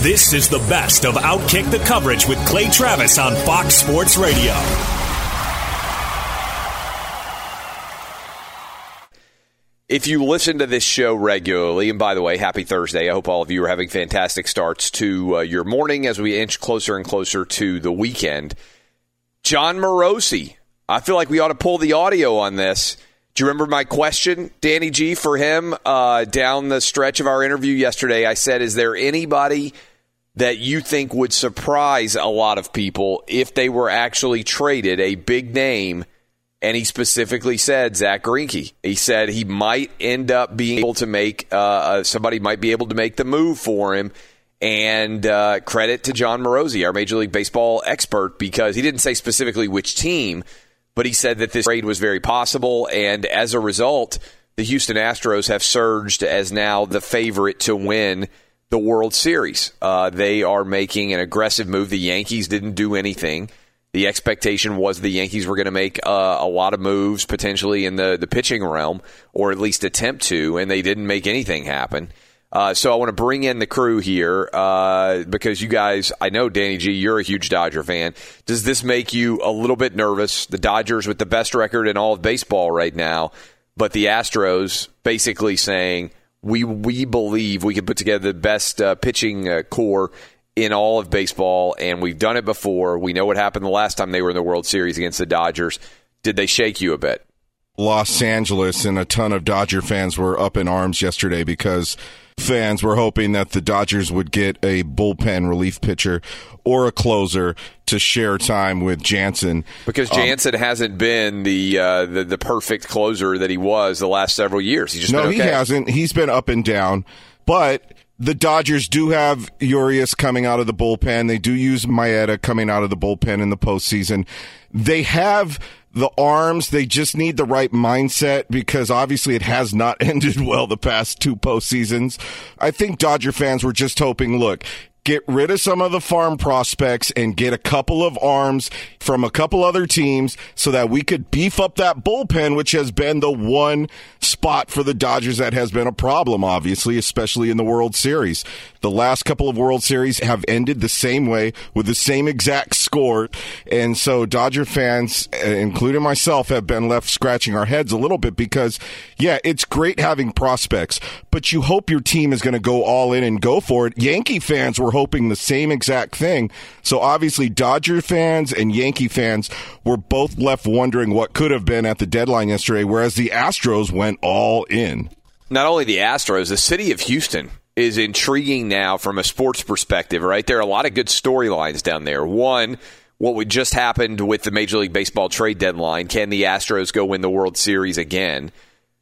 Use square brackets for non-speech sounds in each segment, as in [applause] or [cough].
This is the best of Outkick the coverage with Clay Travis on Fox Sports Radio. If you listen to this show regularly, and by the way, happy Thursday. I hope all of you are having fantastic starts to uh, your morning as we inch closer and closer to the weekend. Jon Morosi, I feel like we ought to pull the audio on this. Do you remember my question, Danny G, for him uh, down the stretch of our interview yesterday? I said, Is there anybody that you think would surprise a lot of people if they were actually traded, a big name? And he specifically said Zack Greinke. He said he might end up being able to make uh, uh, somebody might be able to make the move for him. And uh, credit to Jon Morosi, our Major League Baseball expert, because he didn't say specifically which team, but he said that this trade was very possible. And as a result, the Houston Astros have surged as now the favorite to win the World Series. Uh, they are making an aggressive move. The Yankees didn't do anything. The expectation was the Yankees were going to make uh, a lot of moves potentially in the, the pitching realm, or at least attempt to, and they didn't make anything happen. Uh, so I want to bring in the crew here uh, because you guys, I know Danny G, you're a huge Dodger fan. Does this make you a little bit nervous? The Dodgers with the best record in all of baseball right now, but the Astros basically saying we we believe we can put together the best uh, pitching uh, core in all of baseball, and we've done it before. We know what happened the last time they were in the World Series against the Dodgers. Did they shake you a bit? Los Angeles and a ton of Dodger fans were up in arms yesterday because fans were hoping that the Dodgers would get a bullpen relief pitcher or a closer to share time with Jansen because Jansen um, hasn't been the, uh, the the perfect closer that he was the last several years. He's just no, okay. he hasn't. He's been up and down, but the Dodgers do have Urias coming out of the bullpen. They do use Maeda coming out of the bullpen in the postseason. They have the arms. They just need the right mindset because obviously it has not [laughs] ended well the past two postseasons. I think Dodger fans were just hoping, look, get rid of some of the farm prospects and get a couple of arms from a couple other teams so that we could beef up that bullpen, which has been the one spot for the Dodgers that has been a problem, obviously, especially in the World Series. The last couple of World Series have ended the same way with the same exact score. And so Dodger fans, uh, including myself, have been left scratching our heads a little bit because, yeah, it's great having prospects, but you hope your team is going to go all in and go for it. Yankee fans were hoping the same exact thing. So obviously, Dodger fans and Yankee fans were both left wondering what could have been at the deadline yesterday, whereas the Astros went all in. Not only the Astros, the city of Houston is intriguing now from a sports perspective, right? There are a lot of good storylines down there. One, what would just happened with the Major League Baseball trade deadline. Can the Astros go win the World Series again?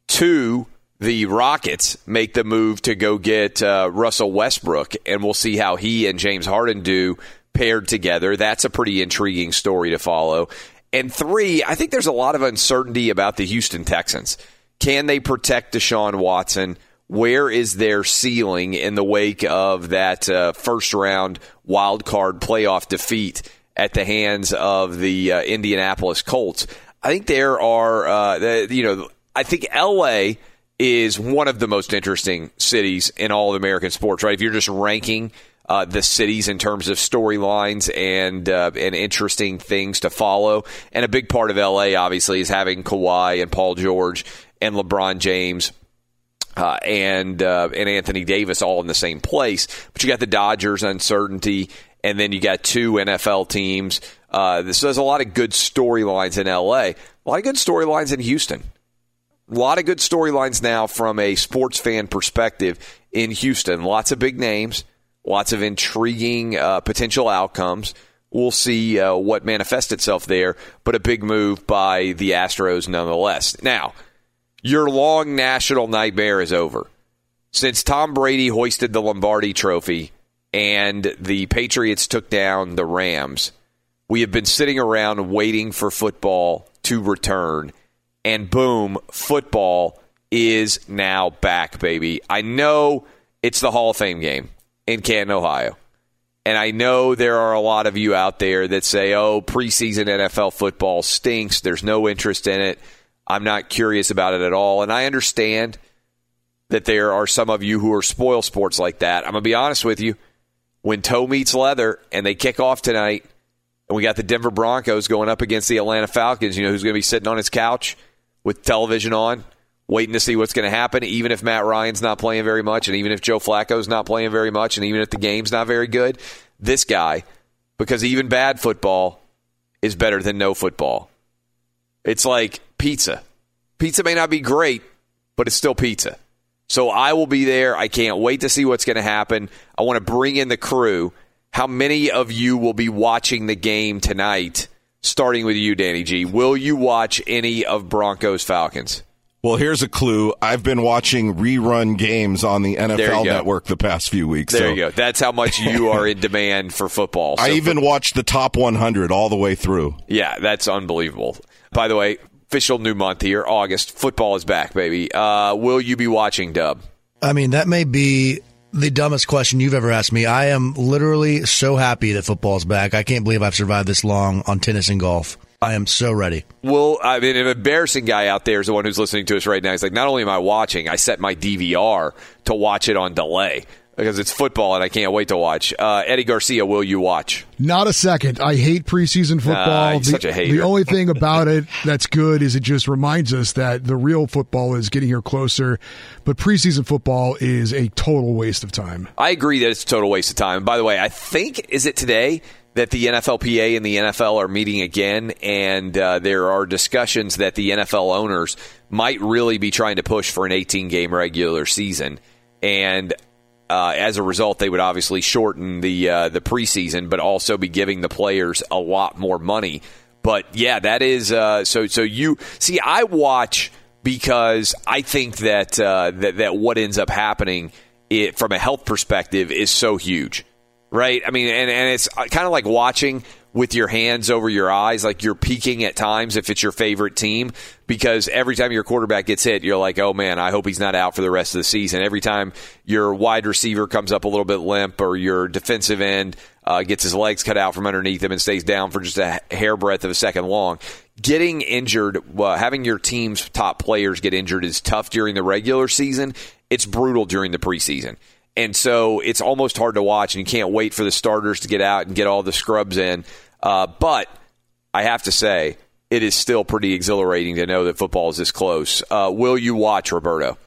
Two, the Rockets make the move to go get uh, Russell Westbrook, and we'll see how he and James Harden do paired together. That's a pretty intriguing story to follow. And three, I think there's a lot of uncertainty about the Houston Texans. Can they protect Deshaun Watson? Where is their ceiling in the wake of that uh, first round wild card playoff defeat at the hands of the uh, Indianapolis Colts? I think there are, uh, you know, I think LA is one of the most interesting cities in all of American sports, right? If you're just ranking uh, the cities in terms of storylines and uh, and interesting things to follow, and a big part of LA obviously is having Kawhi and Paul George and LeBron James. Uh, and uh, and Anthony Davis all in the same place, but you got the Dodgers uncertainty, and then you got two NFL teams. Uh, so there's a lot of good storylines in LA, a lot of good storylines in Houston. A lot of good storylines now from a sports fan perspective in Houston. Lots of big names, lots of intriguing uh, potential outcomes. We'll see uh, what manifests itself there, but a big move by the Astros nonetheless. Now, your long national nightmare is over. Since Tom Brady hoisted the Lombardi trophy and the Patriots took down the Rams, we have been sitting around waiting for football to return and boom, football is now back, baby. I know it's the Hall of Fame game in Canton, Ohio. And I know there are a lot of you out there that say, oh, preseason NFL football stinks. There's no interest in it. I'm not curious about it at all. And I understand that there are some of you who are spoil sports like that. I'm going to be honest with you. When toe meets leather and they kick off tonight, and we got the Denver Broncos going up against the Atlanta Falcons, you know who's going to be sitting on his couch? With television on, waiting to see what's going to happen, even if Matt Ryan's not playing very much, and even if Joe Flacco's not playing very much, and even if the game's not very good. This guy, because even bad football is better than no football. It's like pizza. Pizza may not be great, but it's still pizza. So I will be there. I can't wait to see what's going to happen. I want to bring in the crew. How many of you will be watching the game tonight? Starting with you, Danny G. Will you watch any of Broncos Falcons? Well, here's a clue. I've been watching rerun games on the NFL Network the past few weeks. There so. you go. That's how much you are in [laughs] demand for football. So I even for, watched the top 100 all the way through. Yeah, that's unbelievable. By the way, official new month here, August. Football is back, baby. Uh, will you be watching, Dub? I mean, that may be the dumbest question you've ever asked me. I am literally so happy that football's back. I can't believe I've survived this long on tennis and golf. I am so ready. Well, I mean, an embarrassing guy out there is the one who's listening to us right now. He's like, not only am I watching, I set my DVR to watch it on delay because it's football and I can't wait to watch. Uh, Eddie Garcia, will you watch? Not a second. I hate preseason football. Uh, the, such a hater. The only thing [laughs] about it that's good is it just reminds us that the real football is getting here closer, but preseason football is a total waste of time. I agree that it's a total waste of time. By the way, I think is it today that the NFLPA and the NFL are meeting again, and uh, there are discussions that the NFL owners might really be trying to push for an 18 game regular season. And uh, as a result, they would obviously shorten the uh, the preseason, but also be giving the players a lot more money. But yeah, that is uh, so. So you see, I watch because I think that uh, that that what ends up happening it, from a health perspective is so huge, right? I mean, and and it's uh, kind of like watching with your hands over your eyes, like you're peeking at times if it's your favorite team, because every time your quarterback gets hit, you're like, oh man, I hope he's not out for the rest of the season. Every time your wide receiver comes up a little bit limp or your defensive end uh, gets his legs cut out from underneath him and stays down for just a hairbreadth of a second long, getting injured, uh, having your team's top players get injured is tough during the regular season. It's brutal during the preseason. And so it's almost hard to watch, and you can't wait for the starters to get out and get all the scrubs in. Uh, but I have to say, it is still pretty exhilarating to know that football is this close. Uh, will you watch, Roberto?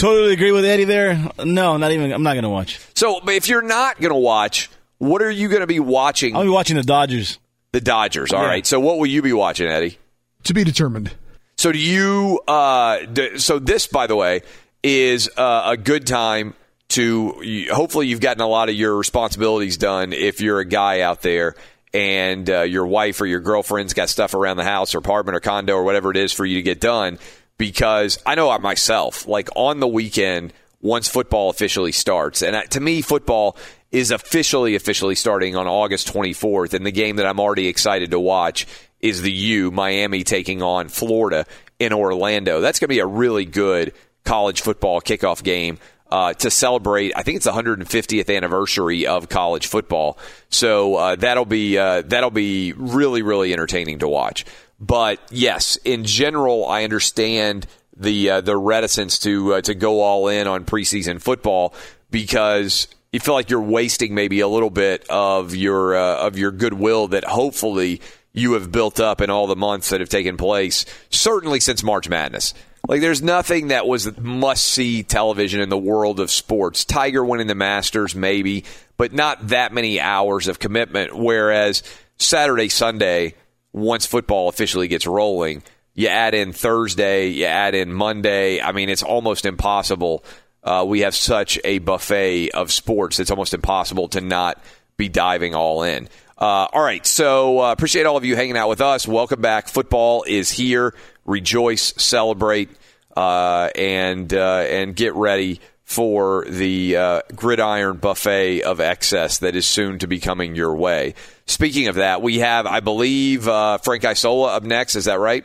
totally agree with Eddie there. No, not even. I'm not going to watch. So if you're not going to watch, what are you going to be watching? I'll be watching the Dodgers. The Dodgers. All yeah. right. So what will you be watching, Eddie? To be determined. So do you? Uh, so this, by the way, is uh, a good time to. Hopefully, you've gotten a lot of your responsibilities done. If you're a guy out there and uh, your wife or your girlfriend's got stuff around the house or apartment or condo or whatever it is for you to get done, because I know I myself, like on the weekend once football officially starts, and to me, football is officially officially starting on August 24th, and the game that I'm already excited to watch is the U, Miami taking on Florida in Orlando. That's going to be a really good college football kickoff game uh, to celebrate. I think it's the 150th anniversary of college football, so uh, that'll be uh, that'll be really really entertaining to watch. But yes, in general, I understand the uh, the reticence to uh, to go all in on preseason football because you feel like you're wasting maybe a little bit of your uh, of your goodwill that hopefully you have built up in all the months that have taken place, certainly since March Madness. Like, there's nothing that was must see television in the world of sports. Tiger winning the Masters, maybe, but not that many hours of commitment. Whereas Saturday, Sunday, once football officially gets rolling, you add in Thursday, you add in Monday. I mean, it's almost impossible. Uh, we have such a buffet of sports, it's almost impossible to not be diving all in. Uh, all right, so uh, appreciate all of you hanging out with us. Welcome back. Football is here. Rejoice, celebrate, uh, and uh, and get ready for the uh, gridiron buffet of excess that is soon to be coming your way. Speaking of that, we have, I believe, uh, Frank Isola up next. Is that right?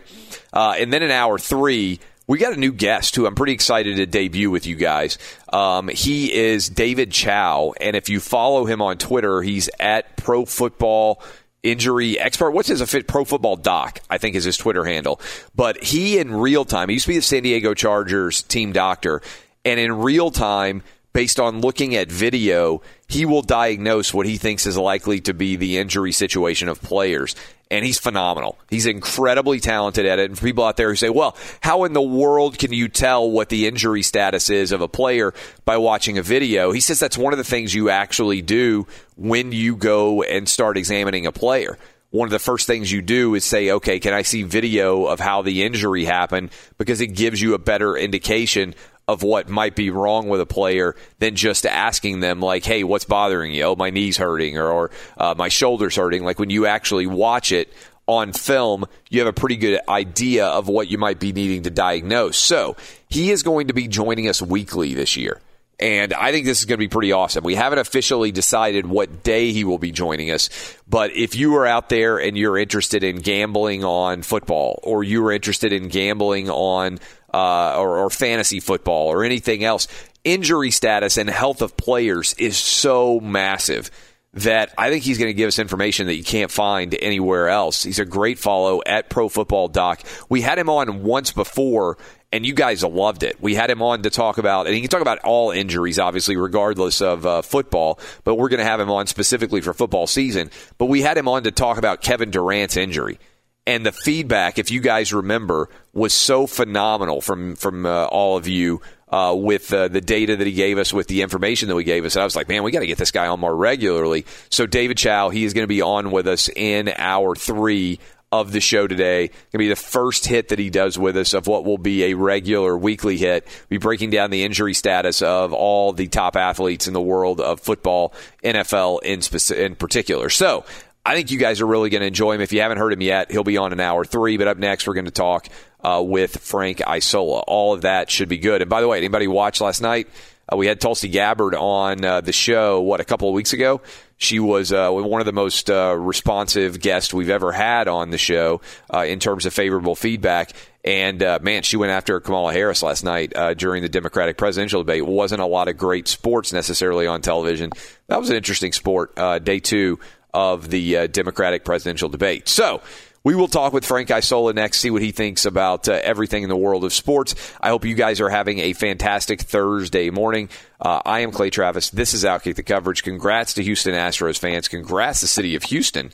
and then in hour three we got a new guest who I'm pretty excited to debut with you guys. Um, he is David Chao, and if you follow him on Twitter, he's at Pro Football Injury Expert. What's his fit Pro Football Doc? I think is his Twitter handle. But he in real time, he used to be the San Diego Chargers team doctor, and in real time, based on looking at video, he will diagnose what he thinks is likely to be the injury situation of players and he's phenomenal. He's incredibly talented at it. And for people out there who say, well, how in the world can you tell what the injury status is of a player by watching a video? He says that's one of the things you actually do when you go and start examining a player. One of the first things you do is say, okay, can I see video of how the injury happened? Because it gives you a better indication of what might be wrong with a player than just asking them like, "Hey, what's bothering you? Oh, my knee's hurting, or, or uh, my shoulder's hurting." Like when you actually watch it on film, you have a pretty good idea of what you might be needing to diagnose. So he is going to be joining us weekly this year. And I think this is going to be pretty awesome. We haven't officially decided what day he will be joining us, but if you are out there and you're interested in gambling on football or you're interested in gambling on uh, or, or fantasy football or anything else, injury status and health of players is so massive that I think he's going to give us information that you can't find anywhere else. He's a great follow at Pro Football Doc. We had him on once before, and you guys loved it. We had him on to talk about, and he can talk about all injuries, obviously, regardless of uh, football, but we're going to have him on specifically for football season. But we had him on to talk about Kevin Durant's injury and the feedback, if you guys remember, was so phenomenal from from uh, all of you uh, with uh, the data that he gave us, with the information that we gave us. And I was like, man, we got to get this guy on more regularly. So David Chao, he is going to be on with us in hour three of the show today. Going to be the first hit that he does with us of what will be a regular weekly hit. We'll be breaking down the injury status of all the top athletes in the world of football, NFL in, in particular. So I think you guys are really going to enjoy him. If you haven't heard him yet, he'll be on an hour three. But up next, we're going to talk uh, with Frank Isola. All of that should be good. And by the way, anybody watch last night? Uh, we had Tulsi Gabbard on uh, the show, what, a couple of weeks ago? She was uh, one of the most uh, responsive guests we've ever had on the show uh, in terms of favorable feedback. And man, she went after Kamala Harris last night during the Democratic presidential debate. It wasn't a lot of great sports necessarily on television. That was an interesting sport. day two of the uh, Democratic presidential debate. So, we will talk with Frank Isola next, see what he thinks about uh, everything in the world of sports. I hope you guys are having a fantastic Thursday morning. Uh, I am Clay Travis. This is Outkick the Coverage. Congrats to Houston Astros fans. Congrats to the city of Houston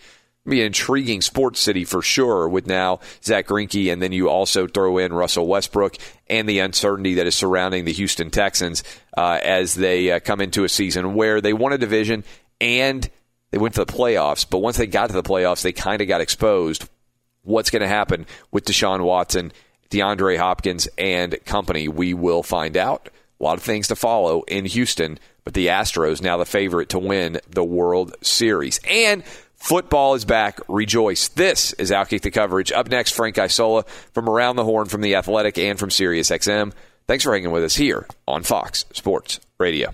be an intriguing sports city for sure with now Zack Greinke, and then you also throw in Russell Westbrook and the uncertainty that is surrounding the Houston Texans uh, as they uh, come into a season where they won a division and they went to the playoffs. But once they got to the playoffs, they kind of got exposed. What's going to happen with Deshaun Watson, DeAndre Hopkins, and company? We will find out. A lot of things to follow in Houston, but the Astros now the favorite to win the World Series. And Football is back. Rejoice. This is Outkick the Coverage. Up next, Frank Isola from Around the Horn from The Athletic and from SiriusXM. Thanks for hanging with us here on Fox Sports Radio.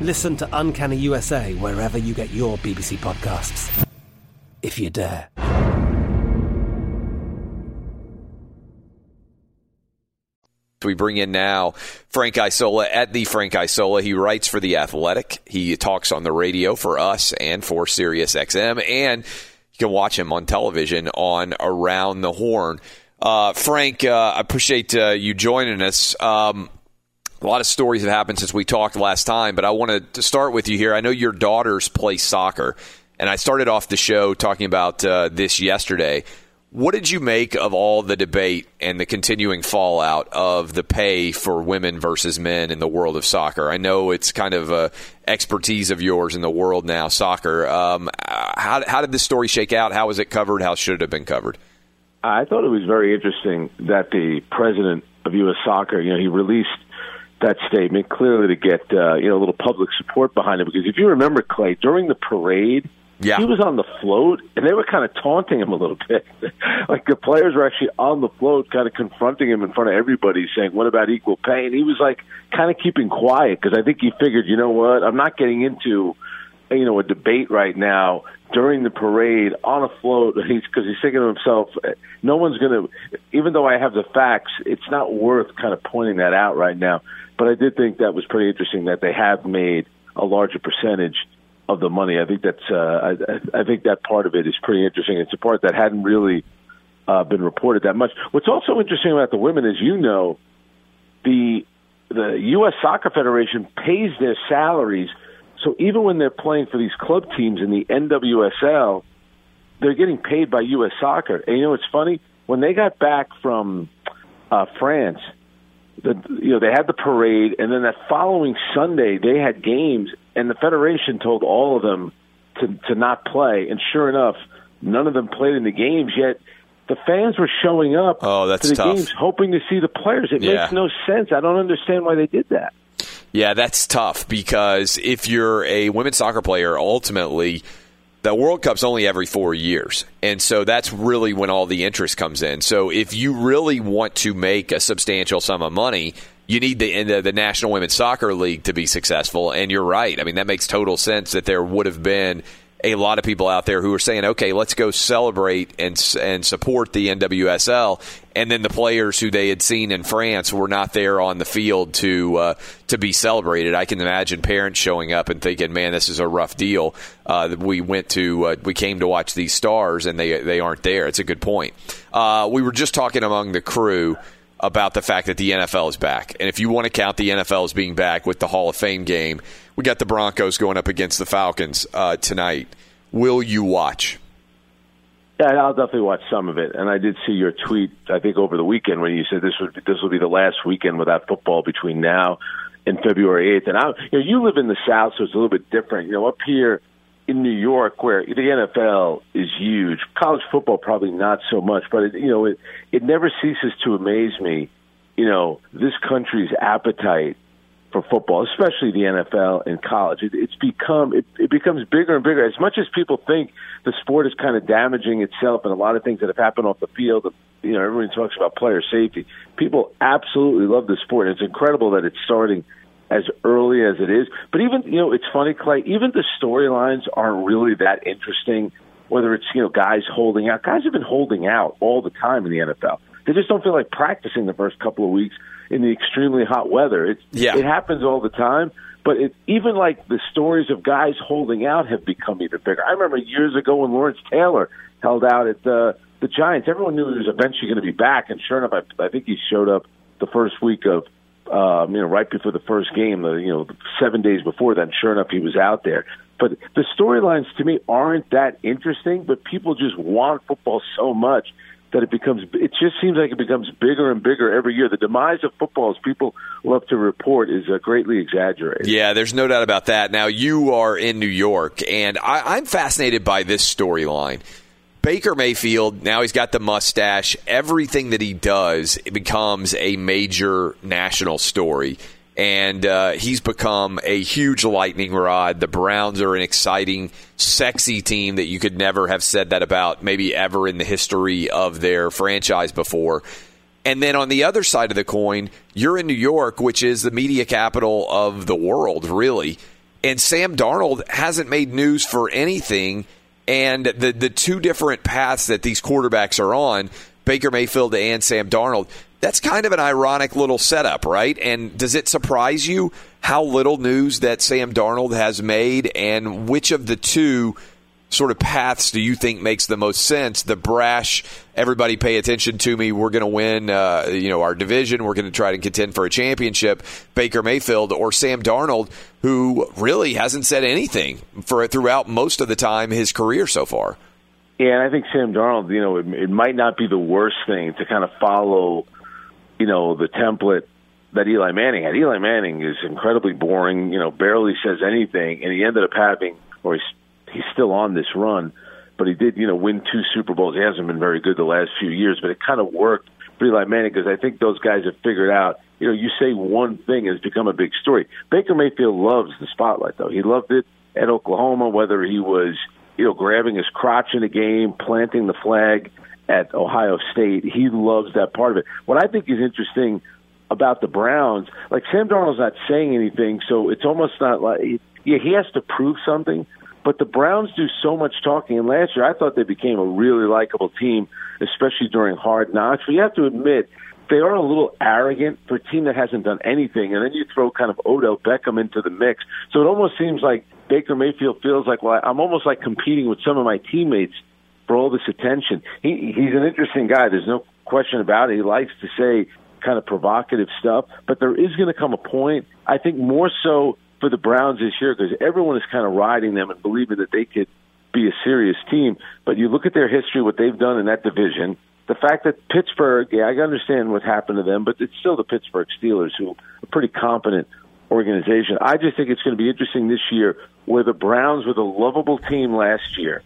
Listen to Uncanny USA wherever you get your BBC podcasts. If you dare. We bring in now Frank Isola at the Frank Isola. He writes for The Athletic. He talks on the radio for us and for SiriusXM, and you can watch him on television on Around the Horn. Uh, Frank, uh, I appreciate uh, you joining us. Um, a lot of stories have happened since we talked last time, but I wanted to start with you here. I know your daughters play soccer, and I started off the show talking about uh, this yesterday. What did you make of all the debate and the continuing fallout of the pay for women versus men in the world of soccer? I know it's kind of a expertise of yours in the world now, soccer. Um, how, how did this story shake out? How was it covered? How should it have been covered? I thought it was very interesting that the president of U.S. Soccer, you know, he released that statement clearly to get uh, you know a little public support behind it. Because if you remember, Clay, during the parade, yeah. he was on the float, and they were kind of taunting him a little [laughs] bit. like the players were actually on the float, kind of confronting him in front of everybody, saying, "What about equal pay?" And he was like kind of keeping quiet because I think he figured, you know what, I'm not getting into you know a debate right now during the parade on a float [laughs] he's because he's thinking to himself no one's going to even though i have the facts it's not worth kind of pointing that out right now but I did think that was pretty interesting that they have made a larger percentage of the money. I think that's uh, I, I think that part of it is pretty interesting. It's a part that hadn't really uh, been reported that much. What's also interesting about the women is you know the the U.S. Soccer Federation pays their salaries. So even when they're playing for these club teams in the NWSL, they're getting paid by U.S. Soccer. And you know, it's funny when they got back from uh, France. The, you know they had the parade, and then that following Sunday they had games, and the federation told all of them to to not play. And sure enough, none of them played in the games. Yet the fans were showing up oh, that's to the tough. games, hoping to see the players. It Yeah. makes no sense. I don't understand why they did that. Yeah, that's tough because if you're a women's soccer player, ultimately, the World Cup's only every four years. And so that's really when all the interest comes in. So if you really want to make a substantial sum of money, you need the, the the National Women's Soccer League to be successful. And you're right. I mean, that makes total sense that there would have been a lot of people out there who are saying, okay, let's go celebrate and and support the NWSL, and then the players who they had seen in France were not there on the field to uh, to be celebrated. I can imagine parents showing up and thinking, man, this is a rough deal. Uh, we went to uh, we came to watch these stars, and they they aren't there. It's a good point. Uh, we were just talking among the crew about the fact that the NFL is back. And if you want to count the NFL as being back with the Hall of Fame game, we got the Broncos going up against the Falcons uh, tonight. Will you watch? Yeah, I'll definitely watch some of it. And I did see your tweet, I think, over the weekend when you said this would this will be the last weekend without football between now and February eighth. And I, you know, you live in the South, so it's a little bit different. You know, up here in New York, where the NFL is huge, college football probably not so much, but it, you know, it it never ceases to amaze me. You know, this country's appetite for football, especially the NFL and college. It, it's become it, it becomes bigger and bigger. As much as people think the sport is kind of damaging itself, and a lot of things that have happened off the field. You know, everyone talks about player safety. People absolutely love the sport. It's incredible that it's starting as early as it is. But even you know, it's funny, Clay. Even the storylines aren't really that interesting. Whether it's you know guys holding out, guys have been holding out all the time in the NFL. They just don't feel like practicing the first couple of weeks in the extremely hot weather. It's, Yeah. It happens all the time. But it, even like the stories of guys holding out have become even bigger. I remember years ago when Lawrence Taylor held out at the the Giants. Everyone knew he was eventually going to be back, and sure enough, I, I think he showed up the first week of um, you know right before the first game. The, you know, seven days before that. Sure enough, he was out there. But the storylines to me aren't that interesting. But people just want football so much that it becomes it just seems like it becomes bigger and bigger every year. The demise of football, as people love to report, is uh, greatly exaggerated. Yeah, there's no doubt about that. Now, you are in New York, and I, I'm fascinated by this storyline. Baker Mayfield, now he's got the mustache. Everything that he does becomes a major national story. And uh, he's become a huge lightning rod. The Browns are an exciting, sexy team that you could never have said that about, maybe ever in the history of their franchise before. And then on the other side of the coin, you're in New York, which is the media capital of the world, really. And Sam Darnold hasn't made news for anything. And the the two different paths that these quarterbacks are on, Baker Mayfield and Sam Darnold, that's kind of an ironic little setup, right? And does it surprise you how little news that Sam Darnold has made and which of the two sort of paths do you think makes the most sense? The brash, everybody pay attention to me. We're going to win, uh, you know, our division. We're going to try to contend for a championship. Baker Mayfield or Sam Darnold, who really hasn't said anything for throughout most of the time his career so far. Yeah, and I think Sam Darnold, you know, it, it might not be the worst thing to kind of follow, you know, the template that Eli Manning had. Eli Manning is incredibly boring, you know, barely says anything, and he ended up having, or he's he's still on this run, but he did, you know, win two Super Bowls. He hasn't been very good the last few years, but it kind of worked for Eli Manning because I think those guys have figured out, you know, you say one thing has become a big story. Baker Mayfield loves the spotlight, though. He loved it at Oklahoma, whether he was, you know, grabbing his crotch in a game, planting the flag at Ohio State. He loves that part of it. What I think is interesting about the Browns, like Sam Darnold's not saying anything, so it's almost not like yeah, he has to prove something. But the Browns do so much talking, and last year I thought they became a really likable team, especially during hard knocks. But you have to admit, they are a little arrogant for a team that hasn't done anything, and then you throw kind of Odell Beckham into the mix. So it almost seems like Baker Mayfield feels like, well, I'm almost like competing with some of my teammates for all this attention. He, he's an interesting guy. There's no question about it. He likes to say kind of provocative stuff, but there is going to come a point, I think more so for the Browns this year, because everyone is kind of riding them and believing that they could be a serious team. But you look at their history, what they've done in that division, the fact that Pittsburgh, yeah, I understand what happened to them, but it's still the Pittsburgh Steelers, who are a pretty competent organization. I just think it's going to be interesting this year where the Browns were the lovable team last year.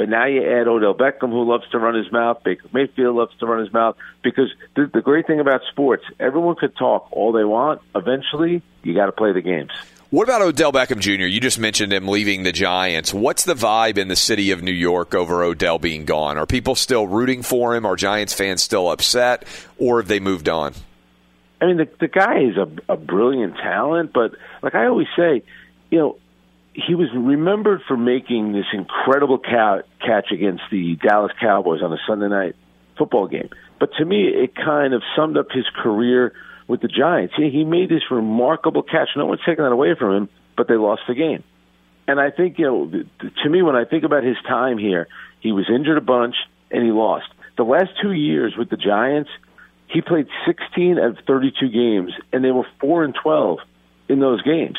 But now you add Odell Beckham, who loves to run his mouth. Baker Mayfield loves to run his mouth. Because the, the great thing about sports, everyone could talk all they want. Eventually, you got to play the games. What about Odell Beckham Jr.? You just mentioned him leaving the Giants. What's the vibe in the city of New York over Odell being gone? Are people still rooting for him? Are Giants fans still upset? Or have they moved on? I mean, the, the guy is a, a brilliant talent, but like I always say, you know, he was remembered for making this incredible ca- catch against the Dallas Cowboys on a Sunday night football game. But to me, it kind of summed up his career with the Giants. He, he made this remarkable catch. No one's taking that away from him, but they lost the game. And I think, you know, to me, when I think about his time here, he was injured a bunch and he lost. The last two years with the Giants, he played 16 of 32 games, and they were 4 and 12 in those games.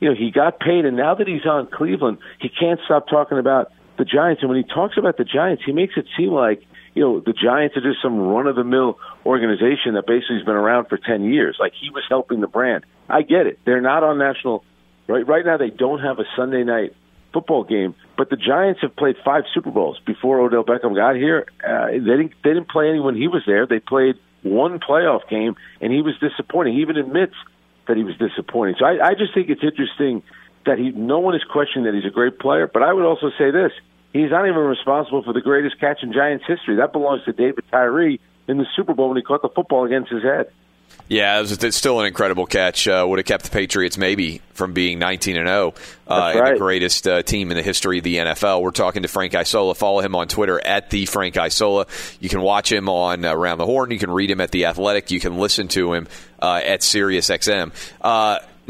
You know, he got paid, and now that he's on Cleveland, he can't stop talking about the Giants. And when he talks about the Giants, he makes it seem like you know, the Giants are just some run of the mill organization that basically has been around for 10 years. Like he was helping the brand. I get it. They're not on national, right? Right now, they don't have a Sunday night football game, but the Giants have played five Super Bowls before Odell Beckham got here. Uh, they didn't, they didn't play any when he was there. They played one playoff game and he was disappointing. He even admits that he was disappointing. So I, I just think it's interesting that he, no one is questioning that he's a great player, but I would also say this He's not even responsible for the greatest catch in Giants history. That belongs to David Tyree in the Super Bowl when he caught the football against his head. Yeah, it was, it's still an incredible catch. Uh, would have kept the Patriots maybe from being 19 and 0 uh, right. and the greatest uh, team in the history of the NFL. We're talking to Frank Isola. Follow him on Twitter at the Frank Isola. You can watch him on uh, Around the Horn. You can read him at the Athletic. You can listen to him uh, at SiriusXM.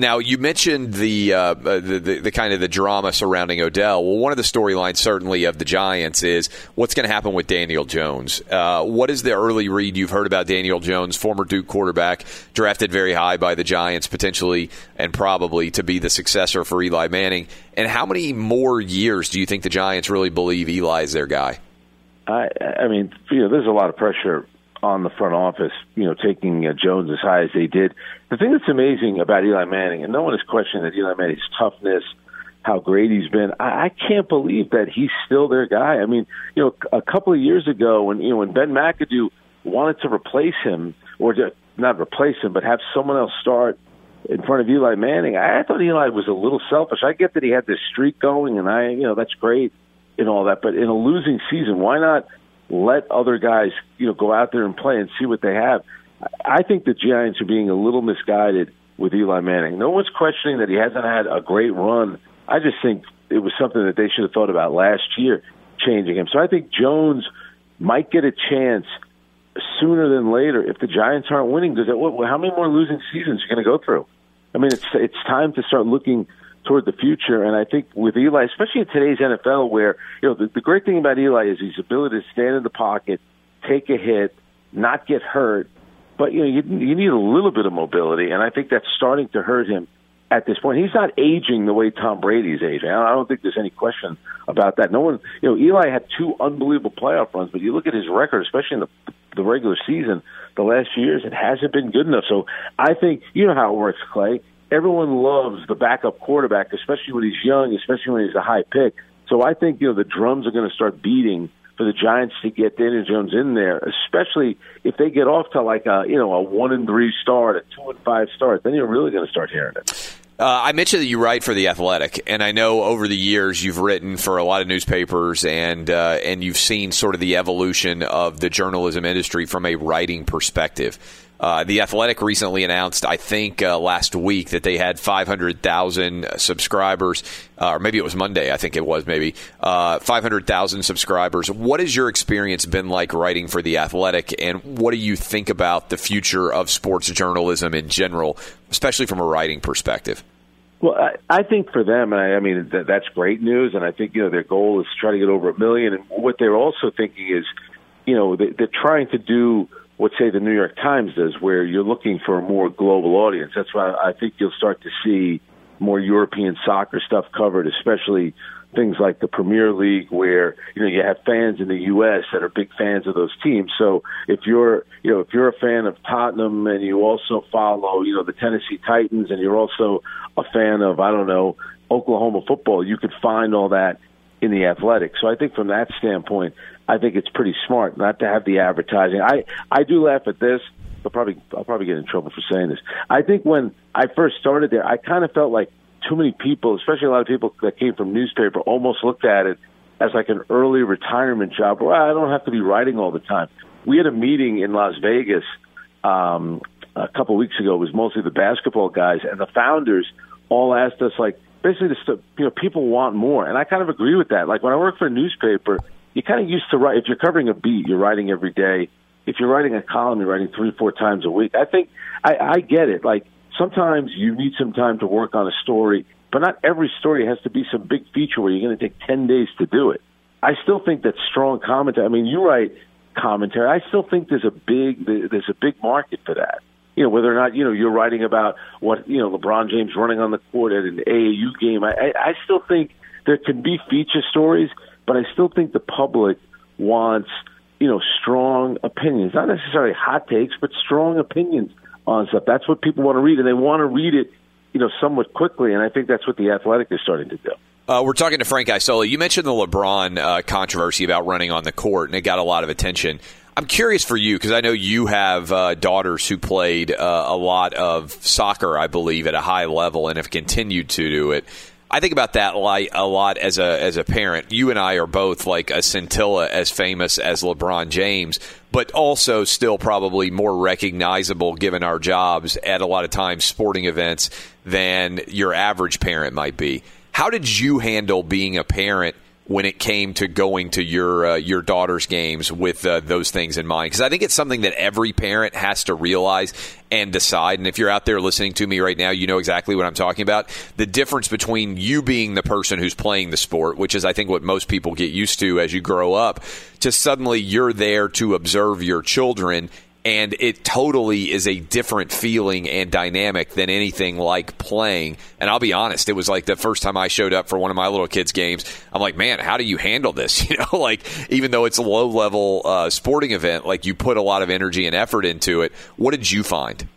Now you mentioned the, uh, uh, the, the, the kind of the drama surrounding Odell. Well, one of the storylines certainly of the Giants is what's going to happen with Daniel Jones. Uh, what is the early read you've heard about Daniel Jones, former Duke quarterback, drafted very high by the Giants, potentially and probably to be the successor for Eli Manning? And how many more years do you think the Giants really believe Eli is their guy? I, I mean, you know, there's a lot of pressure on the front office, you know, taking uh, Jones as high as they did. The thing that's amazing about Eli Manning, and no one is questioning that Eli Manning's toughness, how great he's been. I, I can't believe that he's still their guy. I mean, you know, a couple of years ago when you know when Ben McAdoo wanted to replace him, or to, not replace him, but have someone else start in front of Eli Manning, I thought Eli was a little selfish. I get that he had this streak going, and I, you know, that's great and all that. But in a losing season, why not let other guys, you know, go out there and play and see what they have. I think the Giants are being a little misguided with Eli Manning. No one's questioning that he hasn't had a great run. I just think it was something that they should have thought about last year, changing him. So I think Jones might get a chance sooner than later if the Giants aren't winning. Because how many more losing seasons are you going to go through? I mean, it's it's time to start looking toward the future. And I think with Eli, especially in today's NFL, where you know the, the great thing about Eli is his ability to stand in the pocket, take a hit, not get hurt. But you know you, you need a little bit of mobility, and I think that's starting to hurt him at this point. He's not aging the way Tom Brady's aging. I don't think there's any question about that. No one, you know, Eli had two unbelievable playoff runs, but you look at his record, especially in the the regular season, the last few years, it hasn't been good enough. So I think you know how it works, Clay everyone loves the backup quarterback, especially when he's young, especially when he's a high pick. So I think you know the drums are going to start beating for the Giants to get Daniel Jones in there, especially if they get off to like a you know a one and three start, a two and five start. Then you're really going to start hearing it. Uh, I mentioned that you write for the Athletic, and I know over the years you've written for a lot of newspapers, and uh, and you've seen sort of the evolution of the journalism industry from a writing perspective. Uh, the Athletic recently announced, I think uh, last week, that they had 500,000 subscribers, uh, or maybe it was Monday. I think it was maybe uh, 500,000 subscribers. What has your experience been like writing for the Athletic, and what do you think about the future of sports journalism in general, especially from a writing perspective? Well, I, I think for them, I, I mean that, that's great news, and I think you know their goal is to try to get over a million. And what they're also thinking is, you know, they, they're trying to do what say the New York Times does, where you're looking for a more global audience. That's why I think you'll start to see more European soccer stuff covered, especially things like the Premier League, where you know you have fans in the U.S. that are big fans of those teams. So if you're you know if you're a fan of Tottenham and you also follow you know the Tennessee Titans and you're also a fan of I don't know Oklahoma football, you could find all that in the athletic. So I think from that standpoint, I think it's pretty smart not to have the advertising. I I do laugh at this. I'll probably I'll probably get in trouble for saying this. I think when I first started there, I kind of felt like too many people, especially a lot of people that came from newspaper, almost looked at it as like an early retirement job. Well, I don't have to be writing all the time. We had a meeting in Las Vegas um, a couple weeks ago. It was mostly the basketball guys, and the founders all asked us like basically, the, you know, people want more, and I kind of agree with that. Like when I work for a newspaper you're kind of used to write. If you're covering a beat, you're writing every day. If you're writing a column, you're writing three, four times a week. I think I, I get it. Like sometimes you need some time to work on a story, but not every story has to be some big feature where you're going to take ten days to do it. I still think that strong commentary. I mean, you write commentary. I still think there's a big there's a big market for that. You know, whether or not you know you're writing about what you know LeBron James running on the court at an AAU game. I, I, still think there can be feature stories but I still think the public wants, you know, strong opinions, not necessarily hot takes, but strong opinions on stuff. That's what people want to read, and they want to read it, you know, somewhat quickly. And I think that's what the Athletic is starting to do. Uh, we're talking to Frank Isola. You mentioned the LeBron uh, controversy about running on the court, and it got a lot of attention. I'm curious for you because I know you have uh, daughters who played uh, a lot of soccer, I believe, at a high level and have continued to do it. I think about that a lot as a as a parent. You and I are both like a scintilla as famous as LeBron James, but also still probably more recognizable given our jobs at a lot of times sporting events than your average parent might be. How did you handle being a parent? When it came to going to your uh, your daughter's games with uh, those things in mind. Because I think it's something that every parent has to realize and decide. And if you're out there listening to me right now you know exactly what I'm talking about. The difference between you being the person who's playing the sport which is I think what most people get used to as you grow up to suddenly you're there to observe your children and it totally is a different feeling and dynamic than anything like playing. And I'll be honest, it was like the first time I showed up for one of my little kids' games. I'm like, man, how do you handle this? [laughs] You know, like even though it's a low level uh, sporting event, like you put a lot of energy and effort into it. What did you find?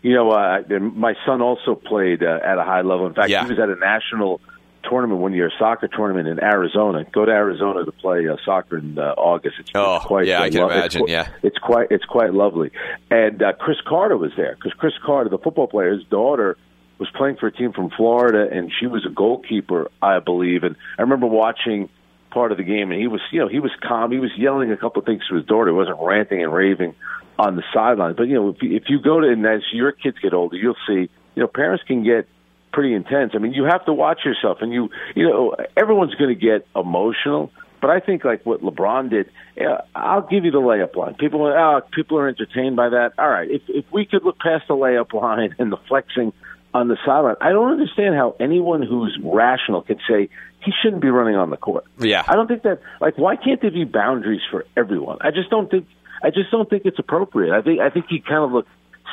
You know, uh, my son also played uh, at a high level. In fact, yeah. he was at a national tournament one year, a soccer tournament in Arizona. Go to Arizona to play uh, soccer in uh, August. It's, oh, it's quite yeah, uh, I can lo- imagine. It's, yeah, it's quite it's quite lovely. And uh, Cris Carter was there because Cris Carter, the football player, his daughter was playing for a team from Florida, and she was a goalkeeper, I believe. And I remember watching part of the game, and he was, you know, he was calm. He was yelling a couple of things to his daughter. He wasn't ranting and raving on the sideline. But you know, if you, if you go to and as your kids get older, you'll see, you know, parents can get pretty intense. I mean, you have to watch yourself, and you you know everyone's going to get emotional. But I think like what LeBron did, uh, I'll give you the layup line. People, oh, people are entertained by that. All right, if if we could look past the layup [laughs] line and the flexing on the sideline, I don't understand how anyone who's rational could say he shouldn't be running on the court. Yeah, I don't think that. Like, why can't there be boundaries for everyone? I just don't think. I just don't think it's appropriate. I think I think he kind of looked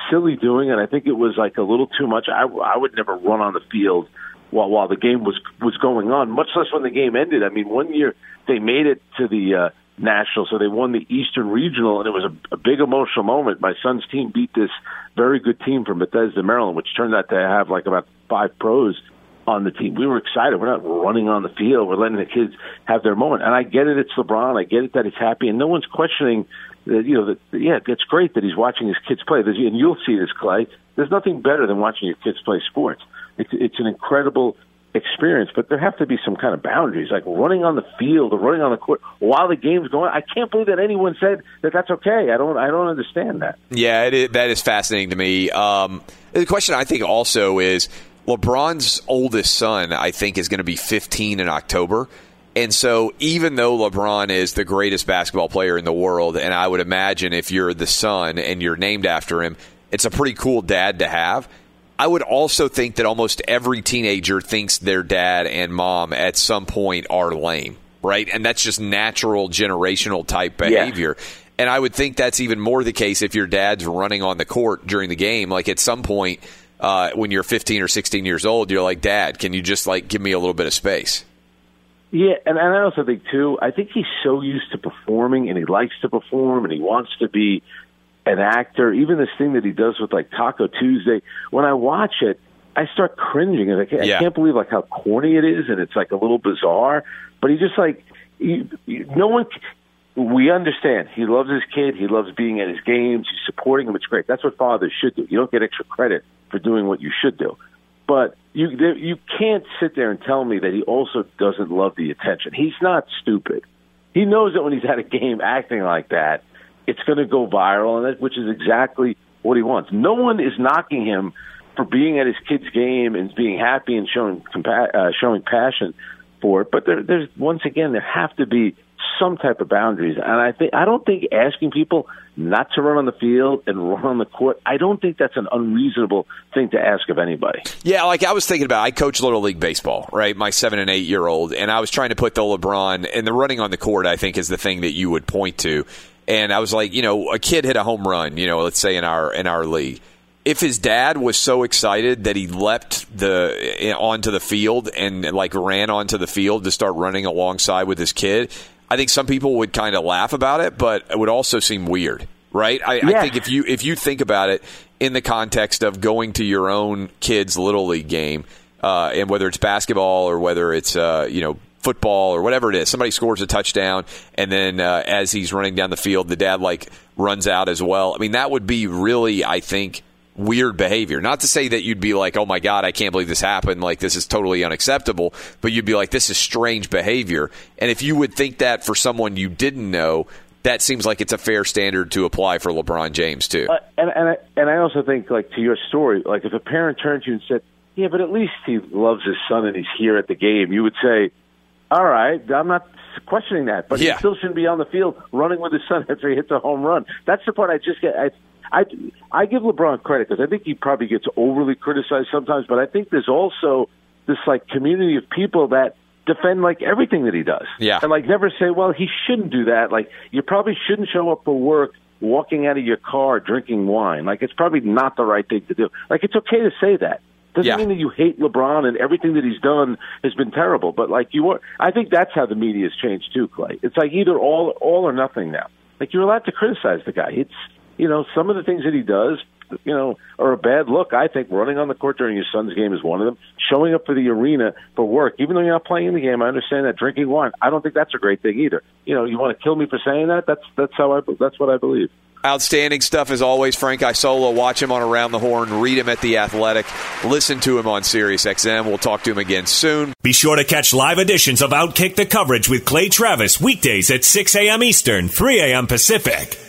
silly doing, and I think it was like a little too much. I, I would never run on the field while while the game was was going on, much less when the game ended. I mean, one year they made it to the uh, national, so they won the Eastern Regional, and it was a, a big emotional moment. My son's team beat this very good team from Bethesda, Maryland, which turned out to have like about five pros on the team. We were excited. We're not running on the field. We're letting the kids have their moment. And I get it. It's LeBron. I get it that he's happy, and no one's questioning. You know that yeah, it's great that he's watching his kids play. And you'll see this, Clay. There's nothing better than watching your kids play sports. It's it's an incredible experience, but there have to be some kind of boundaries, like running on the field or running on the court while the game's going. I can't believe that anyone said that that's okay. I don't. I don't understand that. Yeah, is, that is fascinating to me. Um, the question I think also is LeBron's oldest son. I think is going to be 15 in October. And so, even though LeBron is the greatest basketball player in the world, and I would imagine if you're the son and you're named after him, it's a pretty cool dad to have. I would also think that almost every teenager thinks their dad and mom at some point are lame, right? And that's just natural generational type behavior. Yeah. And I would think that's even more the case if your dad's running on the court during the game. Like at some point, uh, when you're 15 or 16 years old, you're like, Dad, can you just like give me a little bit of space? Yeah, and, and I also think too. I think he's so used to performing, and he likes to perform, and he wants to be an actor. Even this thing that he does with like Taco Tuesday. When I watch it, I start cringing, and I can't, yeah. I can't believe like how corny it is, and it's like a little bizarre. But he just like he, he, no one. We understand he loves his kid. He loves being at his games. He's supporting him. It's great. That's what fathers should do. You don't get extra credit for doing what you should do. But you you can't sit there and tell me that he also doesn't love the attention. He's not stupid. He knows that when he's at a game acting like that, it's going to go viral, and that, which is exactly what he wants. No one is knocking him for being at his kid's game and being happy and showing uh, showing passion for it. But there, there's once again there have to be some type of boundaries. And I think I don't think asking people not to run on the field and run on the court. I don't think that's an unreasonable thing to ask of anybody. Yeah, like I was thinking about. I coach little league baseball, right? My seven and eight year old, and I was trying to put the LeBron and the running on the court. I think is the thing that you would point to. And I was like, you know, a kid hit a home run, you know, let's say in our in our league if his dad was so excited that he leapt the eh, onto the field and like ran onto the field to start running alongside with his kid, I think some people would kind of laugh about it, but it would also seem weird, right? I, yeah. I think if you if you think about it in the context of going to your own kid's little league game, uh, and whether it's basketball or whether it's uh, you know football or whatever it is, somebody scores a touchdown, and then uh, as he's running down the field, the dad like runs out as well. I mean, that would be really, I think weird behavior. Not to say that you'd be like, oh my God, I can't believe this happened. Like, this is totally unacceptable. But you'd be like, this is strange behavior. And if you would think that for someone you didn't know, that seems like it's a fair standard to apply for LeBron James, too. Uh, and, and, I, and I also think, like, to your story, like, if a parent turned to you and said, yeah, but at least he loves his son and he's here at the game, you would say, all right, I'm not questioning that, but yeah. he still shouldn't be on the field running with his son [laughs] after he hits a home run. That's the part I just get. I, I I give LeBron credit because I think he probably gets overly criticized sometimes, but I think there's also this like community of people that defend like everything that he does. Yeah. And like never say, well, he shouldn't do that. Like you probably shouldn't show up for work walking out of your car drinking wine. Like it's probably not the right thing to do. Like it's okay to say that. Doesn't yeah. mean that you hate LeBron and everything that he's done has been terrible. But like you are, I think that's how the media has changed too, Clay. It's like either all all or nothing now. Like you're allowed to criticize the guy. It's you know, some of the things that he does, you know, are a bad look. I think running on the court during your son's game is one of them. Showing up for the arena for work, even though you're not playing in the game, I understand that. Drinking wine, I don't think that's a great thing either. You know, you want to kill me for saying that? That's that's how I that's what I believe. Outstanding stuff as always, Frank Isola. Watch him on Around the Horn. Read him at The Athletic. Listen to him on SiriusXM. We'll talk to him again soon. Be sure to catch live editions of Outkick the Coverage with Clay Travis weekdays at 6 a.m. Eastern, 3 a.m. Pacific.